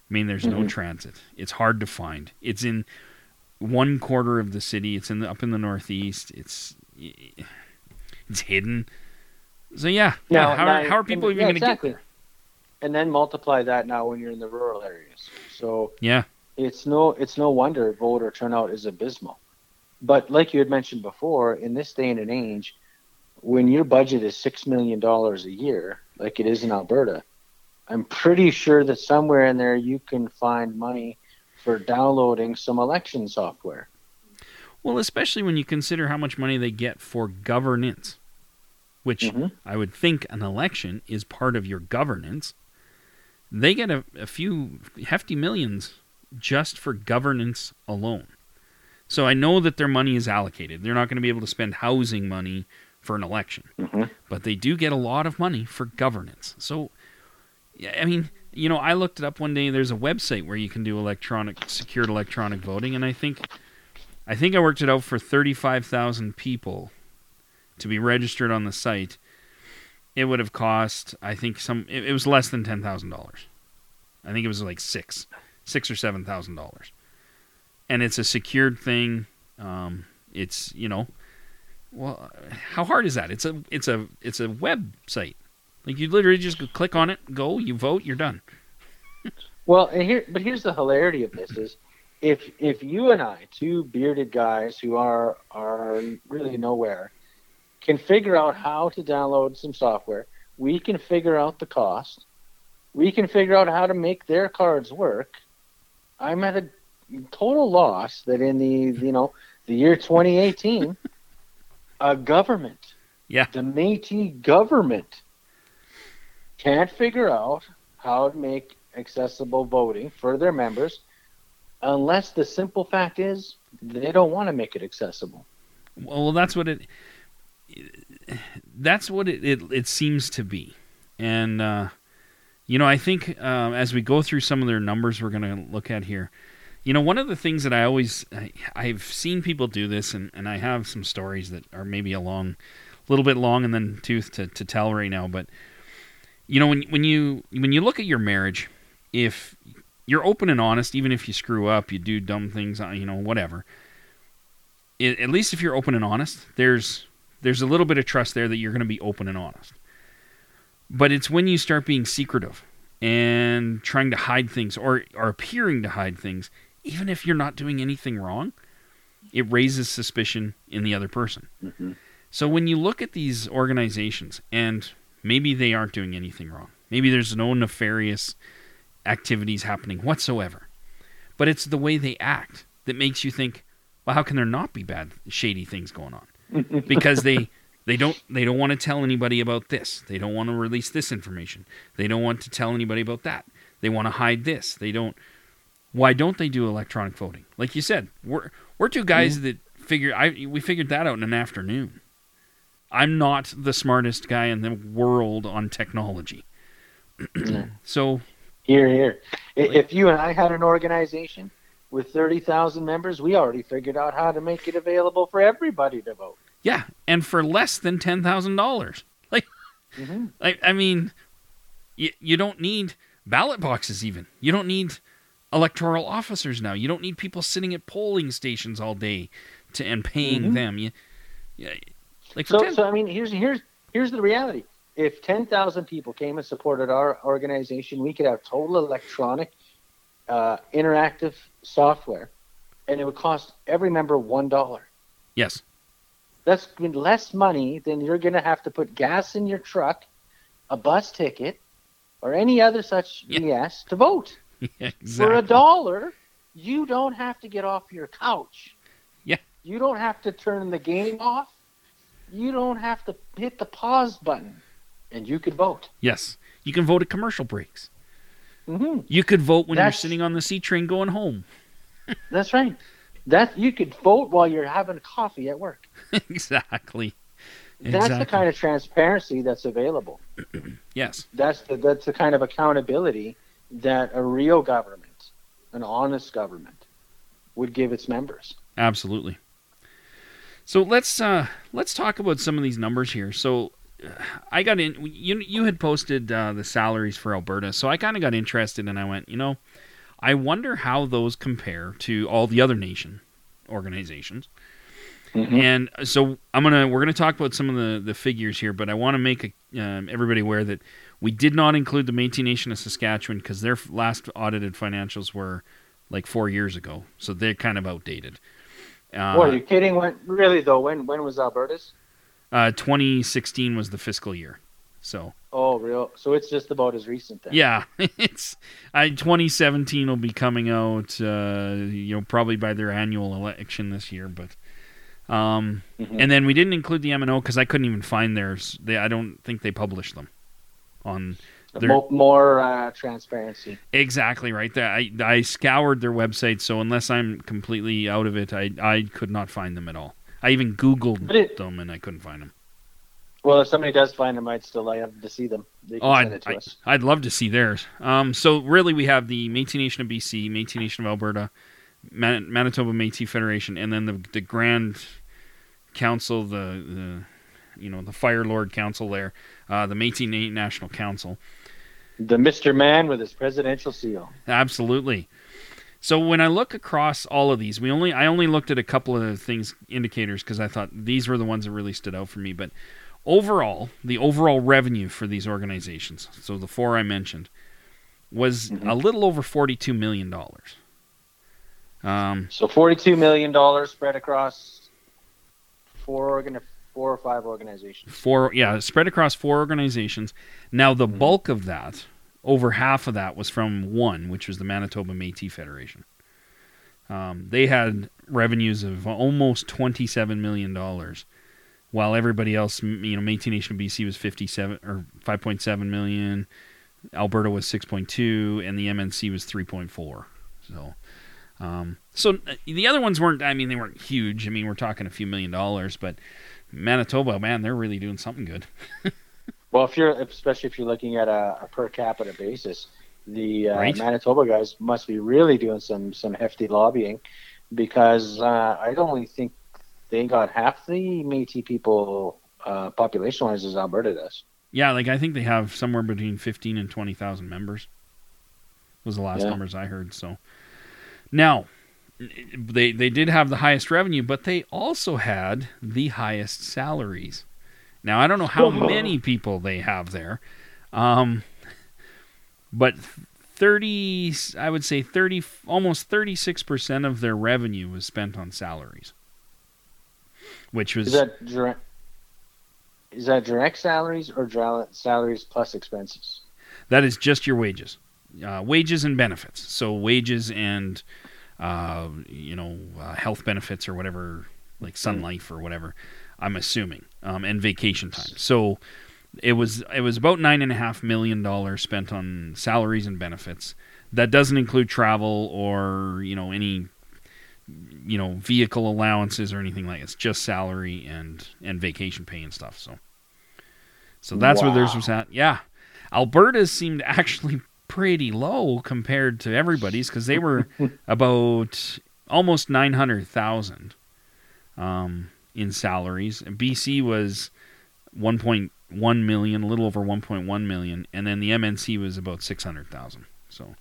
S1: I mean, there's no
S2: Mhm.
S1: transit. It's hard to find. It's in one quarter of the city. It's in the, up in the northeast. It's it's hidden. So yeah,
S2: Now,
S1: yeah, how, how are people
S2: and-
S1: even
S2: yeah,
S1: going to
S2: exactly.
S1: get there?
S2: And then multiply that now when you're in the rural areas. So
S1: Yeah,
S2: it's no it's no wonder voter turnout is abysmal. But like you had mentioned before, in this day and age, when your budget is six million dollars a year, like it is in Alberta, I'm pretty sure that somewhere in there you can find money for downloading some election software.
S1: well, especially when you consider how much money they get for governance, which
S2: Mhm.
S1: I would think an election is part of your governance. They get a, a few hefty millions just for governance alone. So I know that their money is allocated. They're not going to be able to spend housing money for an election,
S2: hmm
S1: but they do get a lot of money for governance. So, I mean, you know, I looked it up one day. There's a website where you can do electronic, secured electronic voting, and I think, I think I worked it out for thirty-five thousand people to be registered on the site. It would have cost, I think, some. It, it was less than ten thousand dollars. I think it was like six, six or seven thousand dollars, and it's a secured thing. Um, it's you know, well, how hard is that? It's a it's a it's a website. Like you literally just click on it, go, you vote, you're done.
S2: Well, and here, but here's the hilarity of this: is if if you and I, two bearded guys who are are really nowhere, can figure out how to download some software, we can figure out the cost, we can figure out how to make their cards work. I'm at a total loss that in the you know the year 2018, <laughs> a government,
S1: Yeah.
S2: the Métis government, can't figure out how to make accessible voting for their members unless the simple fact is they don't want to make it accessible.
S1: Well, that's what it. That's what it it, it seems to be, and uh, you know, I think uh, as we go through some of their numbers, we're going to look at here. You know, one of the things that I always I, I've seen people do this, and, and I have some stories that are maybe a long, little bit long and then tooth to, to tell right now. But you know, when when you when you look at your marriage, if you're open and honest, even if you screw up, you do dumb things, uh, you know, whatever. It, at least if you're open and honest, there's there's a little bit of trust there that you're going to be open and honest. But it's when you start being secretive and trying to hide things or, or appearing to hide things, even if you're not doing anything wrong, it raises suspicion in the other person.
S2: Mm-hmm.
S1: So when you look at these organizations and maybe they aren't doing anything wrong, maybe there's no nefarious activities happening whatsoever, but it's the way they act that makes you think, well, how can there not be bad, shady things going on? <laughs> because they they don't they don't want to tell anybody about this. They don't want to release this information. They don't want to tell anybody about that. They want to hide this. They don't. Why don't they do electronic voting? Like you said, we're we're two guys that figure. I we figured that out in an afternoon. I'm not the smartest guy in the world on technology. <clears throat> so
S2: Here, here.
S1: Like-
S2: If you and I had an organization with 30,000 members, we already figured out how to make it available for everybody to vote.
S1: yeah, and for less than ten thousand dollars. Like
S2: Mm-hmm.
S1: I, I mean, you, you don't need ballot boxes even. You don't need electoral officers now. You don't need people sitting at polling stations all day to and paying
S2: Mhm.
S1: them. You, yeah, like
S2: So,
S1: 10
S2: so I mean, here's here's here's the reality. If 10,000 people came and supported our organization, we could have total electronic, uh, interactive software, and it would cost every member one dollar.
S1: yes,
S2: That's less money than you're going to have to put gas in your truck, a bus ticket, or any other such
S1: Yeah.
S2: BS to vote. <laughs>
S1: yeah,
S2: For a dollar, you don't have to get off your couch.
S1: Yeah.
S2: You don't have to turn the game off. You don't have to hit the pause button, and you could vote.
S1: yes, you can vote at commercial breaks.
S2: hmm
S1: You could vote when
S2: That's-
S1: you're sitting on the C train going home. <laughs>
S2: That's right. That you could vote while you're having coffee at work. <laughs>
S1: exactly.
S2: That's the kind of transparency that's available. <clears throat>
S1: Yes,
S2: That's the that's the kind of accountability that a real government, an honest government, would give its members.
S1: absolutely. So let's uh, let's talk about some of these numbers here. So uh, I got in. You you had posted uh, the salaries for Alberta, so I kind of got interested, and I went, you know, I wonder how those compare to all the other nation organizations. And so I'm gonna we're gonna talk about some of the, the figures here, but I want to make a, um, everybody aware that we did not include the Métis Nation of Saskatchewan because their last audited financials were like four years ago, so they're kind of outdated. Uh,
S2: Boy, are you kidding? When really though? When when was Alberta's?
S1: uh, 2016 was the fiscal year, so
S2: Oh, real. So it's just about as recent then.
S1: yeah, <laughs> it's I 2017 will be coming out, uh, you know, probably by their annual election this year, but. Um,
S2: Mhm.
S1: And then we didn't include the MNO because I couldn't even find theirs. They, I don't think they published them. On they're-
S2: more uh, transparency.
S1: exactly right. That I I scoured their website, so unless I'm completely out of it, I I could not find them at all. I even Googled
S2: it-
S1: them and I couldn't find them.
S2: Well, if somebody does find them, I'd still like to see them. They can
S1: Oh,
S2: send
S1: I'd,
S2: it to
S1: I,
S2: us.
S1: I'd love to see theirs. Um, so really, we have the Métis Nation of BC, Métis Nation of Alberta, Man- Manitoba Métis Federation, and then the the Grand Council, the the you know the Fire Lord Council there, uh, the Métis National Council.
S2: The Mr. Man with his presidential seal.
S1: Absolutely. So when I look across all of these, we only I only looked at a couple of things indicators because I thought these were the ones that really stood out for me. But overall, the overall revenue for these organizations, so the four I mentioned, was
S2: Mhm.
S1: a little over forty-two million dollars. Um,
S2: So forty-two million dollars spread across four organ, four or five organizations.
S1: four, yeah, spread across four organizations. Now the
S2: Mhm.
S1: bulk of that, over half of that, was from one, which was the Manitoba Métis Federation. Um, they had revenues of almost twenty-seven million dollars, while everybody else, you know, Métis Nation of BC was fifty-seven or five point seven million. Alberta was six point two, and the MNC was three point four. So, um, so uh, the other ones weren't. I mean, they weren't huge. I mean, we're talking a few million dollars, but Manitoba, man, they're really doing something good. <laughs>
S2: Well, if you're especially if you're looking at a, a per capita basis, the uh,
S1: Right.
S2: Manitoba guys must be really doing some some hefty lobbying, because uh, I don't really think they got half the Métis people uh, population wise as Alberta does.
S1: Yeah, like I think they have somewhere between fifteen and twenty thousand members. Was the last
S2: Yeah.
S1: numbers I heard. So now they they did have the highest revenue, but they also had the highest salaries. Now I don't know how many people they have there, um, but thirty, I would say thirty, almost thirty six percent of their revenue was spent on salaries, which was
S2: Is that direct? Is that direct salaries or dra- salaries plus expenses?
S1: That is just your wages, uh, wages and benefits. So wages and uh, you know uh, health benefits or whatever, like Sun Life or whatever. I'm assuming, um, and vacation time. So it was it was about nine and a half million dollars spent on salaries and benefits. That doesn't include travel or you know any you know vehicle allowances or anything like. that. It's just salary and and vacation pay and stuff. So so that's where theirs
S2: Wow.
S1: was at. Yeah, Alberta's seemed <laughs> actually pretty low compared to everybody's because they were <laughs> about almost nine hundred thousand um, in salaries. BC was one point one million, a little over one point one million, and then the MNC was about six hundred thousand. So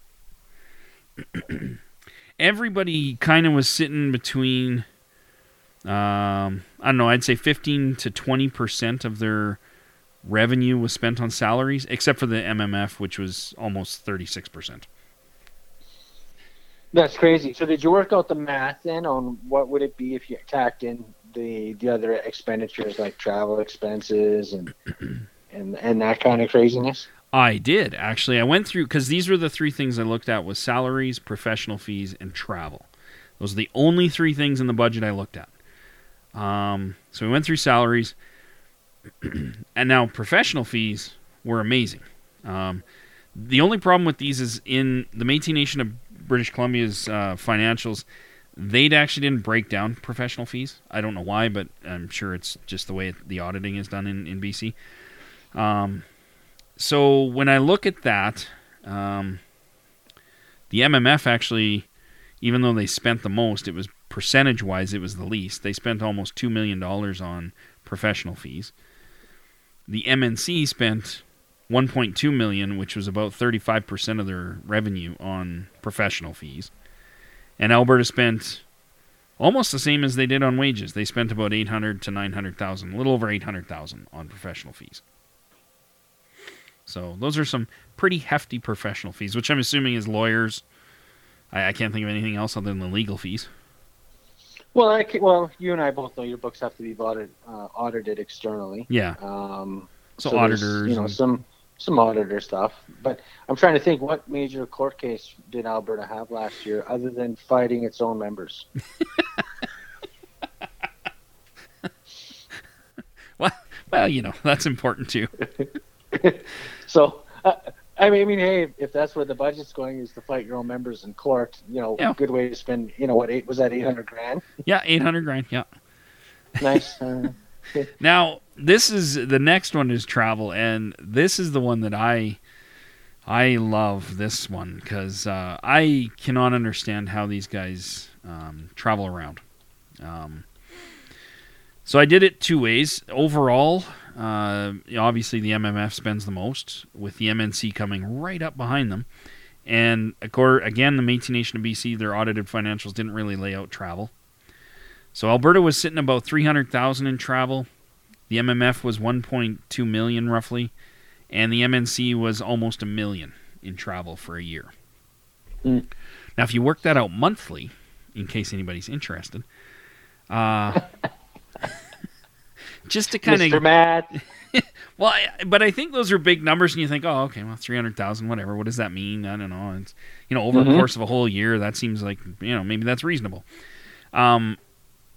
S1: <clears throat> everybody kind of was sitting between. Um, I don't know. I'd say fifteen to twenty percent of their revenue was spent on salaries, except for the MMF, which was almost 36%.
S2: That's crazy. So did you work out the math then on what would it be if you tacked in the the other expenditures like travel expenses and <clears throat> and and that kind of craziness?
S1: I did actually. I went through because these were the three things I looked at: was salaries, professional fees, and travel. Those are the only three things in the budget I looked at. Um, so we went through salaries, <clears throat> and now professional fees were amazing. Um, the only problem with these is in the Métis Nation of British Columbia's uh, financials, they actually didn't break down professional fees. I don't know why, but I'm sure it's just the way the auditing is done in, in BC. Um, so when I look at that, um, the MMF actually, even though they spent the most, it was percentage wise, it was the least. They spent almost $2 million on professional fees. The MNC spent 1.2 million, which was about 35% of their revenue on professional fees. And Alberta spent almost the same as they did on wages. They spent about 800 to 900,000, a little over 800,000 on professional fees. So those are some pretty hefty professional fees, which I'm assuming is lawyers. I, I can't think of anything else other than the legal fees.
S2: Well, I ca- well, you and I both know your books have to be audited, uh, audited externally.
S1: Yeah.
S2: Um,
S1: So,
S2: there's,
S1: auditors.
S2: you know,
S1: and-
S2: some some auditor stuff. But I'm trying to think, what major court case did Alberta have last year, other than fighting its own members? <laughs> <laughs>
S1: well, you know, that's important too. <laughs>
S2: So, uh, I mean, I mean, hey, if that's where the budget's going, is to fight your own members in court. You know,
S1: Yeah.
S2: a good way to spend. You know, what eight was that? Eight hundred grand.
S1: Yeah, 800 grand. Yeah.
S2: Nice. <laughs> Uh,
S1: Now, this is the next one is travel, and this is the one that I I love this one because uh, I cannot understand how these guys um, travel around. Um, so I did it two ways. Overall, uh, obviously the MMF spends the most, with the MNC coming right up behind them. And again, the Métis Nation of BC, their audited financials didn't really lay out travel. So Alberta was sitting about 300,000 in travel. The MMF was 1.2 million roughly, and the MNC was almost a million in travel for a year. Mm. Now, if you work that out monthly, in case anybody's interested, uh, <laughs> just to kind
S2: of Matt. <laughs>
S1: well, I, but I think those are big numbers, and you think, oh, okay, well, three hundred thousand, whatever. What does that mean? I don't know. It's you know, over mm-hmm. the course of a whole year, that seems like you know maybe that's reasonable. Um,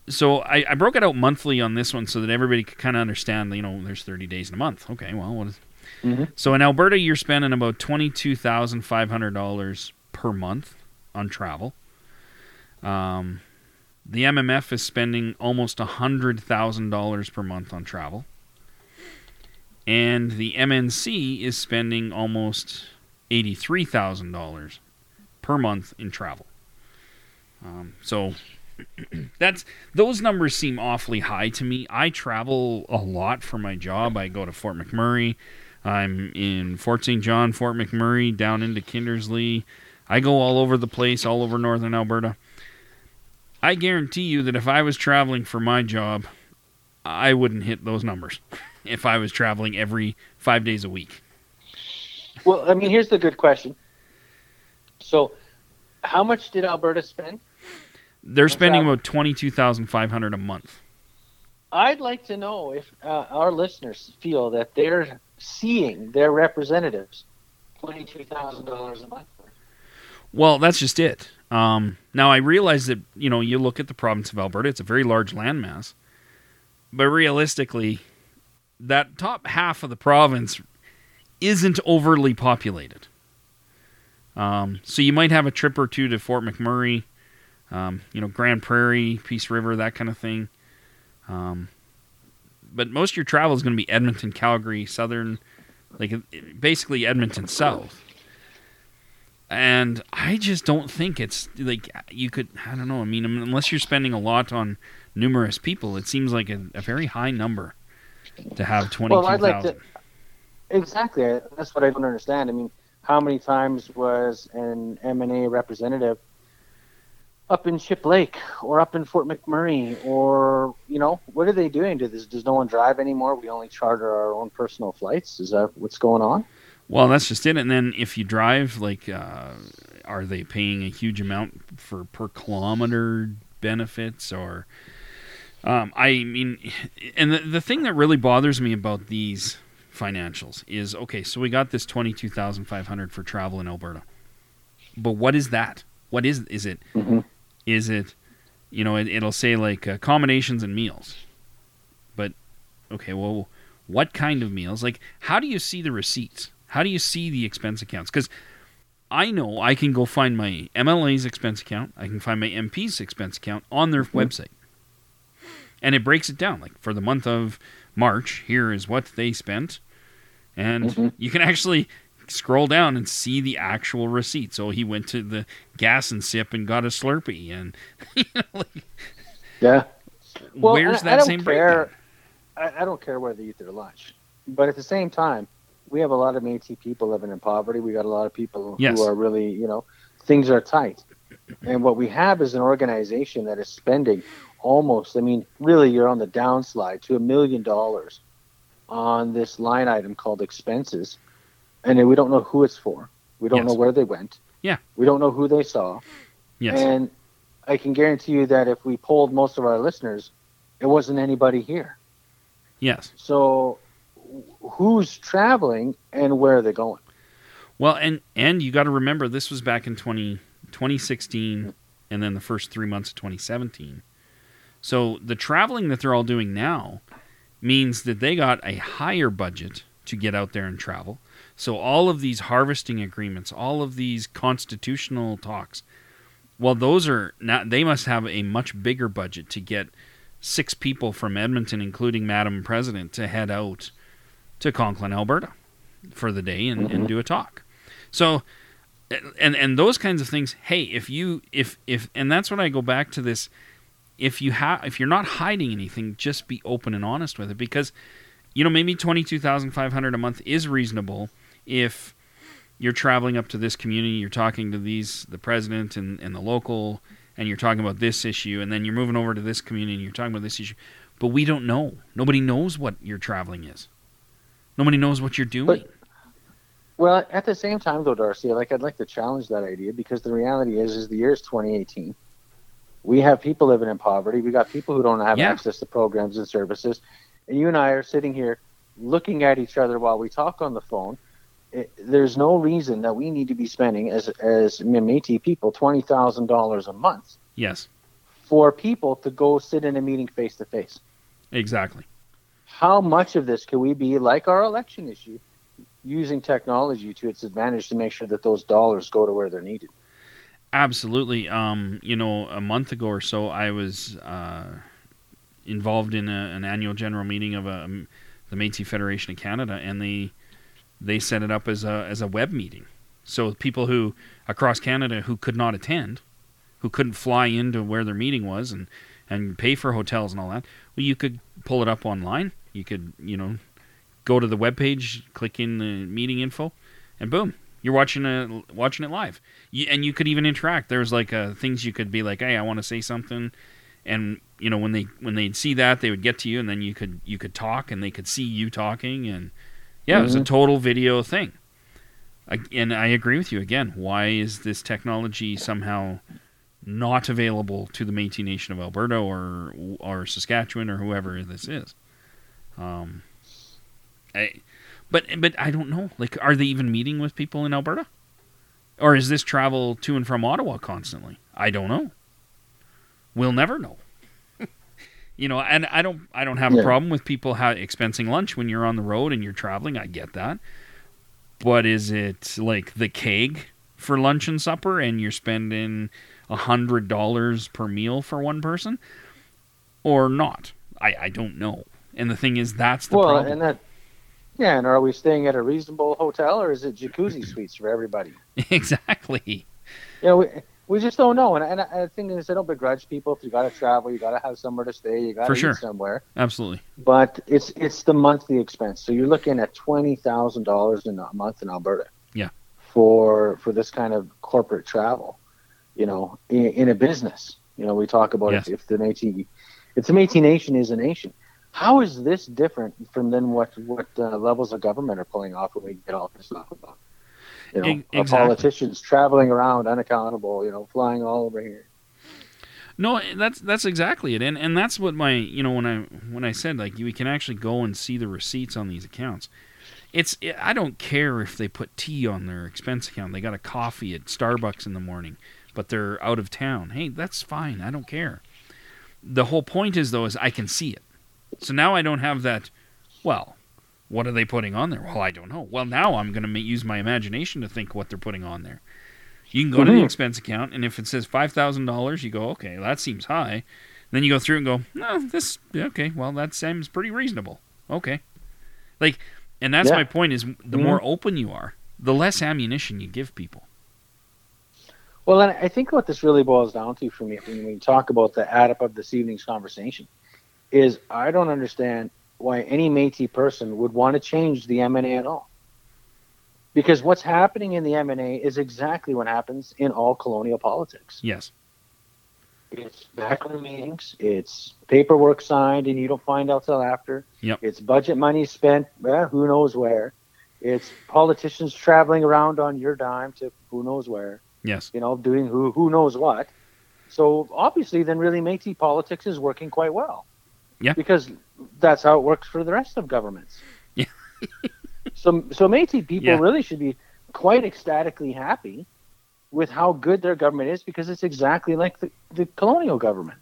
S1: so I, I, broke it out monthly on this one so that everybody could kind of understand. You know, there's 30 days in a month. Okay, well, what is? Mm-hmm. So in Alberta, you're spending about twenty-two thousand five hundred dollars per month on travel. Um, the MMF is spending almost hundred thousand dollars per month on travel, and the MNC is spending almost eighty-three thousand dollars per month in travel. Um, so <clears throat> that's those numbers seem awfully high to me. I travel a lot for my job. I go to Fort McMurray. I'm in Fort St. John, Fort McMurray, down into Kindersley. I go all over the place, all over northern Alberta. I guarantee you that if I was traveling for my job, I wouldn't hit those numbers <laughs> if I was traveling every five days a week.
S2: Well, I mean, here's the good question. So, how much did Alberta spend?
S1: They're spending about twenty two thousand five hundred a month.
S2: I'd like to know if uh, our listeners feel that they're seeing their representatives twenty two thousand dollars a month.
S1: Well, that's just it. Um, now I realize that you know you look at the province of Alberta; it's a very large landmass, but realistically, that top half of the province isn't overly populated. Um, so you might have a trip or two to Fort McMurray, um, you know, Grande Prairie, Peace River, that kind of thing. Um, but most of your travel is going to be Edmonton, Calgary, Southern, like basically Edmonton South. And I just don't think it's like you could. I don't know. I mean, um, unless you're spending a lot on numerous people, it seems like a, a very high number to have twenty-two thousand. Well, I'd like to.
S2: Exactly. That's what I don't understand. I mean, how many times was an MNA representative up in Ship Lake or up in Fort McMurray or you know what are they doing? Does does no one drive anymore? We only charter our own personal flights. Is that what's going on?
S1: Well, that's just it. And then if you drive, like, uh, are they paying a huge amount for per kilometer benefits or? Um, I mean, and the, the thing that really bothers me about these financials is okay. So we got this twenty two thousand five hundred for travel in Alberta, but what is that? What is is it? Mm-hmm. Is it, you know, it, will say like accommodations and meals. But, okay, well, what kind of meals? Like, how do you see the receipts? How do you see the expense accounts? Because I know I can go find my MLA's expense account, I can find my MP's expense account on their mm-hmm. website. And it breaks it down. Like for the month of March, here is what they spent. And mm-hmm. you can actually scroll down and see the actual receipt. So he went to the gas and sip and got a Slurpee, and <laughs> you know, like,
S2: yeah.
S1: Well, where's that I same care.
S2: I, I, don't care where they eat their lunch, but at the same time, we have a lot of Métis people living in poverty. We got a lot of people yes. who are really, you know, things are tight, and what we have is an organization that is spending almost. I mean, really, you're on the downslide to a million dollars on this line item called expenses and we don't know who it's for. We don't yes. know where they went.
S1: Yeah.
S2: We don't know who they saw.
S1: Yes.
S2: And I can guarantee you that if we polled most of our listeners, it wasn't anybody here.
S1: Yes.
S2: So who's traveling and where are they going?
S1: Well, and and you got to remember this was back in 20, 2016 and then the first 3 months of 2017. So the traveling that they're all doing now means that they got a higher budget to get out there and travel. So all of these harvesting agreements, all of these constitutional talks, well, those are not. They must have a much bigger budget to get six people from Edmonton, including Madam President, to head out to Conklin, Alberta, for the day and, mm-hmm. and do a talk. So, and and those kinds of things. Hey, if you if if and that's what I go back to this. If you have if you're not hiding anything, just be open and honest with it because, you know, maybe twenty two thousand five hundred a month is reasonable if you're traveling up to this community, you're talking to these the president and, and the local and you're talking about this issue, and then you're moving over to this community and you're talking about this issue. But we don't know. Nobody knows what your traveling is. Nobody knows what you're doing. But,
S2: well, at the same time, though, Darcy, like I'd like to challenge that idea because the reality is, is the year is 2018. We have people living in poverty. We got people who don't have yeah. access to programs and services, and you and I are sitting here looking at each other while we talk on the phone it, there's no reason that we need to be spending as as Métis people twenty thousand dollars a month.
S1: Yes.
S2: For people to go sit in a meeting face to face.
S1: Exactly.
S2: How much of this can we be like our election issue, using technology to its advantage to make sure that those dollars go to where they're needed?
S1: Absolutely. Um, you know, a month ago or so, I was uh, involved in a, an annual general meeting of a, um, the Métis Federation of Canada, and they they set it up as a as a web meeting. So people who across Canada who could not attend, who couldn't fly into where their meeting was and and pay for hotels and all that, well, you could pull it up online. You could you know go to the web page, click in the meeting info, and boom, you're watching it watching it live. You, and you could even interact. There's like uh, things you could be like, hey, I want to say something, and you know when they when they'd see that, they would get to you, and then you could you could talk, and they could see you talking, and yeah, mm-hmm. it was a mm-hmm. total video thing. I, and I agree with you again. Why is this technology somehow not available to the Métis Nation of Alberta or or Saskatchewan or whoever this is? Um, I, but but I don't know. Like, are they even meeting with people in Alberta, or is this travel to and from Ottawa constantly? I don't know. We'll never know <laughs> you know, and I don't I don't have yeah. a problem with people ha- expensing lunch when you're on the road and you're traveling. I get that. But is it like the keg for lunch and supper, and you're spending a hundred dollars per meal for one person, or not? I I don't know. And the thing is, that's the
S2: well,
S1: problem.
S2: and that yeah, and are we staying at a reasonable hotel, or is it jacuzzi <laughs> suites for everybody?
S1: exactly.
S2: You know, we, we just don't know. And, and I, think is I don't begrudge people. If you got to travel, you got to have somewhere to stay. You got to sure. somewhere.
S1: Absolutely.
S2: But it's it's the monthly expense. So you're looking at twenty thousand dollars in a month in Alberta.
S1: Yeah.
S2: For for this kind of corporate travel, you know, in, in a business. You know, we talk about yes. if, if the Métis, if the Métis Nation is a nation. How is this different from then what what uh, levels of government are pulling off when we get all this stuff about? You know, exactly. politicians traveling around unaccountable, you know, flying all over here.
S1: No, that's that's exactly it, and and that's what my you know when I when I said like we can actually go and see the receipts on these accounts. It's I don't care if they put tea on their expense account. They got a coffee at Starbucks in the morning, but they're out of town. Hey, that's fine. I don't care. The whole point is though is I can see it. So now I don't have that. Well, what are they putting on there? Well, I don't know. Well, now I'm going to use my imagination to think what they're putting on there. You can go mm-hmm. to the mm-hmm. expense account, and if it says five thousand dollars, you go, okay, that seems high. Then you go through and go, no, this okay. Well, that seems pretty reasonable. Okay, like, and that's yeah. my point: is the mm-hmm. more open you are, the less ammunition you give people.
S2: Well, and I think what this really boils down to for me, when we talk about the add up of this evening's conversation, is I don't understand why any Métis person would want to change the MNA at all. Because what's happening in the MNA is exactly what happens in all colonial politics.
S1: Yes.
S2: It's backroom meetings. It's paperwork signed, and you don't find out till after.
S1: Yep.
S2: It's budget money spent, well, who knows where. It's politicians traveling around on your dime to who knows where.
S1: Yes.
S2: You know, doing who who knows what. So obviously, then really Métis politics is working quite well.
S1: Yeah.
S2: Because that's how it works for the rest of governments.
S1: Yeah. <laughs>
S2: so so Métis people yeah. really should be quite ecstatically happy with how good their government is because it's exactly like the, the colonial government.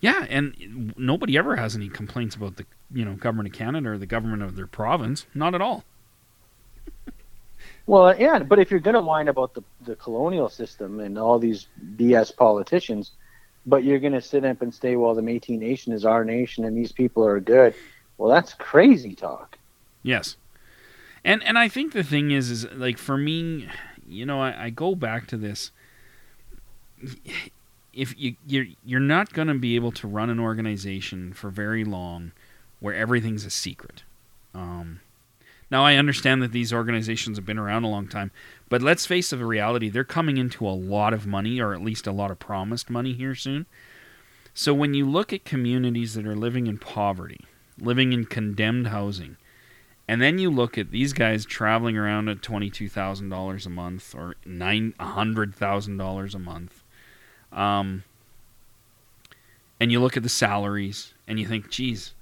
S1: Yeah, and nobody ever has any complaints about the you know government of Canada or the government of their province. Not at all.
S2: well, yeah, but if you're going to whine about the, the colonial system and all these BS politicians, but you're going to sit up and say, well, the Métis Nation is our nation and these people are good. Well, that's crazy talk.
S1: Yes. And and I think the thing is is like for me, you know, I, I go back to this. If you you're you're not going to be able to run an organization for very long where everything's a secret. Um, now I understand that these organizations have been around a long time, but let's face the reality: they're coming into a lot of money, or at least a lot of promised money here soon. So when you look at communities that are living in poverty, living in condemned housing, and then you look at these guys traveling around at twenty-two thousand dollars a month or nine hundred thousand dollars a month, um, and you look at the salaries, and you think, geez,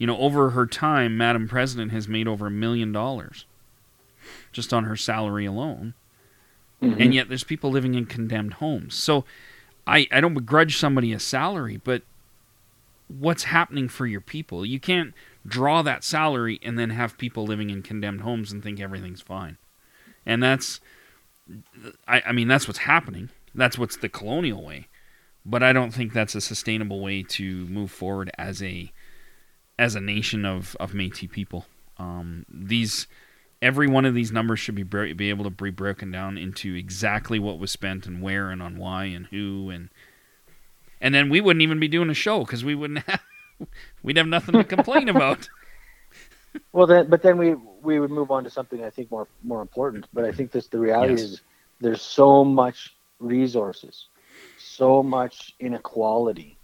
S1: you know, over her time, Madam President has made over a million dollars just on her salary alone. Mm-hmm. And yet there's people living in condemned homes. So I, I don't begrudge somebody a salary, but what's happening for your people? You can't draw that salary and then have people living in condemned homes and think everything's fine. And that's, I, I mean, that's what's happening. That's what's the colonial way. But I don't think that's a sustainable way to move forward as a as a nation of, of Métis people. Um, these every one of these numbers should be be able to be broken down into exactly what was spent and where and on why and who and and then we wouldn't even be doing a show because we wouldn't <laughs> have we'd have nothing to complain <laughs> about.
S2: well, then, but then we we would move on to something I think more more important. But I think this the reality yes. is there's so much resources, so much inequality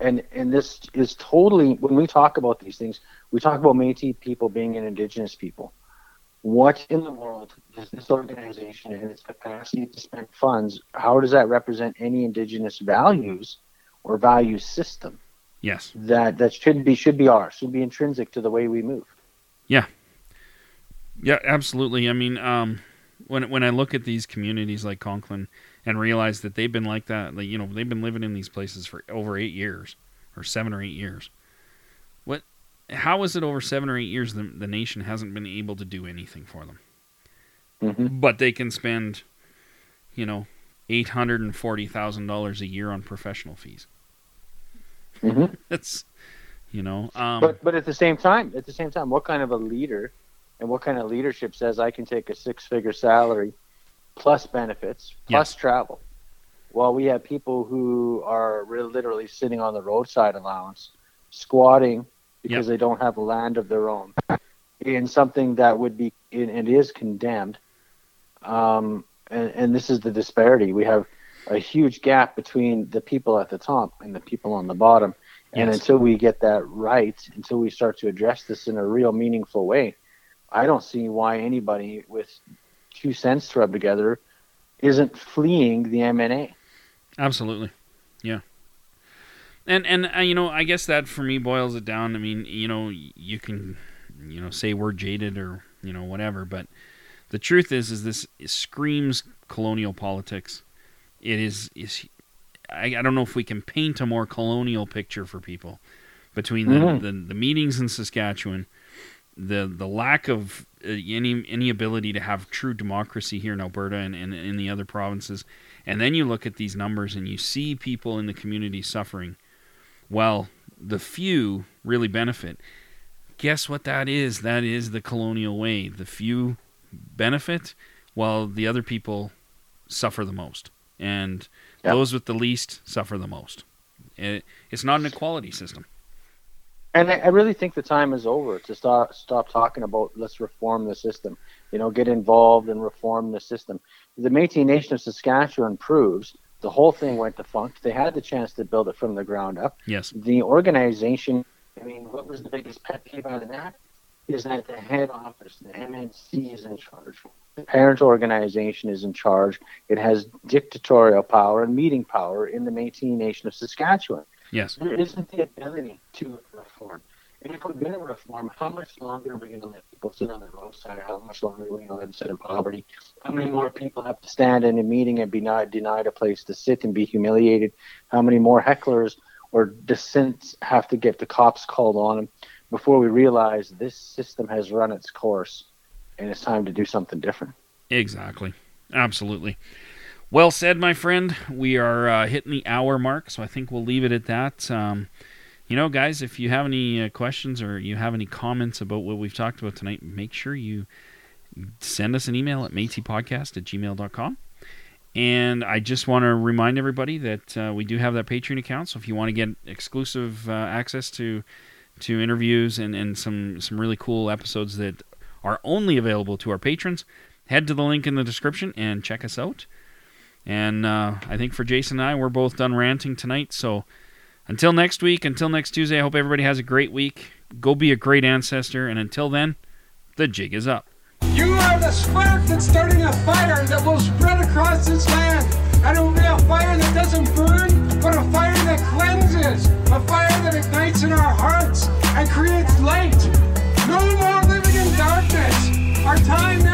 S2: and and this is totally when we talk about these things, we talk about Métis people being an Indigenous people. What in the world does this organization and its capacity to spend funds? How does that represent any Indigenous values or value system?
S1: Yes,
S2: that that should be should be ours, should be intrinsic to the way we move.
S1: Yeah, yeah, absolutely. I mean, um, when when I look at these communities like Conklin and realize that they've been like that. Like, you know, they've been living in these places for over eight years, or seven or eight years. What? How is it over seven or eight years the, the nation hasn't been able to do anything for them? Mm-hmm. But they can spend, you know, eight hundred and forty thousand dollars a year on professional fees. Mm-hmm. <laughs> That's, you know. Um,
S2: but but at the same time, at the same time, what kind of a leader, and what kind of leadership says I can take a six-figure salary plus benefits plus travel. Well, we have people who are really literally sitting on the roadside allowance, squatting because yep. they don't have land of their own in something that would be and is condemned. Um, and, and this is the disparity. We have a huge gap between the people at the top and the people on the bottom. And yes. until we get that right, until we start to address this in a real meaningful way, I don't see why anybody with two cents to rub together isn't fleeing the MNA.
S1: Absolutely, yeah. And and uh, you know, I guess that for me boils it down. I mean, you know, you can, you know, say we're jaded or you know whatever, but the truth is, is this screams colonial politics. It is is. I, I don't know if we can paint a more colonial picture for people between the, mm-hmm. the, the meetings in Saskatchewan, the the lack of Uh, any any ability to have true democracy here in Alberta and, and in the other provinces, and then you look at these numbers and you see people in the community suffering. Well, the few really benefit. Guess what that is? That is the colonial way. The few benefit while the other people suffer the most. And yep. those with the least suffer the most. It, it's not an equality system.
S2: And I, I really think the time is over to stop stop talking about let's reform the system. You know, get involved and reform the system. The Métis Nation of Saskatchewan proves the whole thing went defunct. They had the chance to build it from the ground up.
S1: Yes.
S2: The organization. I mean, what was the biggest pet peeve out of that? Is that the head office, the MNC, is in charge. The parent organization is in charge. It has dictatorial power and meeting power in the Métis Nation of Saskatchewan.
S1: Yes.
S2: There isn't the ability to reform. And if we're going to reform, how much longer are we going to let people sit on the roadside? How much longer are we going to let them sit in poverty? How many more people have to stand in a meeting and be denied, denied a place to sit and be humiliated? How many more hecklers or dissents have to get the cops called on them before we realize this system has run its course and it's time to do something different?
S1: Exactly. Absolutely. Well said, my friend. We are uh, hitting the hour mark, so I think we'll leave it at that. Um, you know, guys, if you have any uh, questions or you have any comments about what we've talked about tonight, make sure you send us an email at mateypodcast at gmail.com. And I just want to remind everybody that uh, we do have that Patreon account. So if you want to get exclusive uh, access to to interviews and, and some, some really cool episodes that are only available to our patrons, head to the link in the description and check us out. And uh, I think for Jason and I, we're both done ranting tonight. So until next week, until next Tuesday, I hope everybody has a great week. Go be a great ancestor. And until then, the jig is up.
S3: You are the spark that's starting a fire that will spread across this land. And it will be a fire that doesn't burn, but a fire that cleanses. A fire that ignites in our hearts and creates light. No more living in darkness. Our time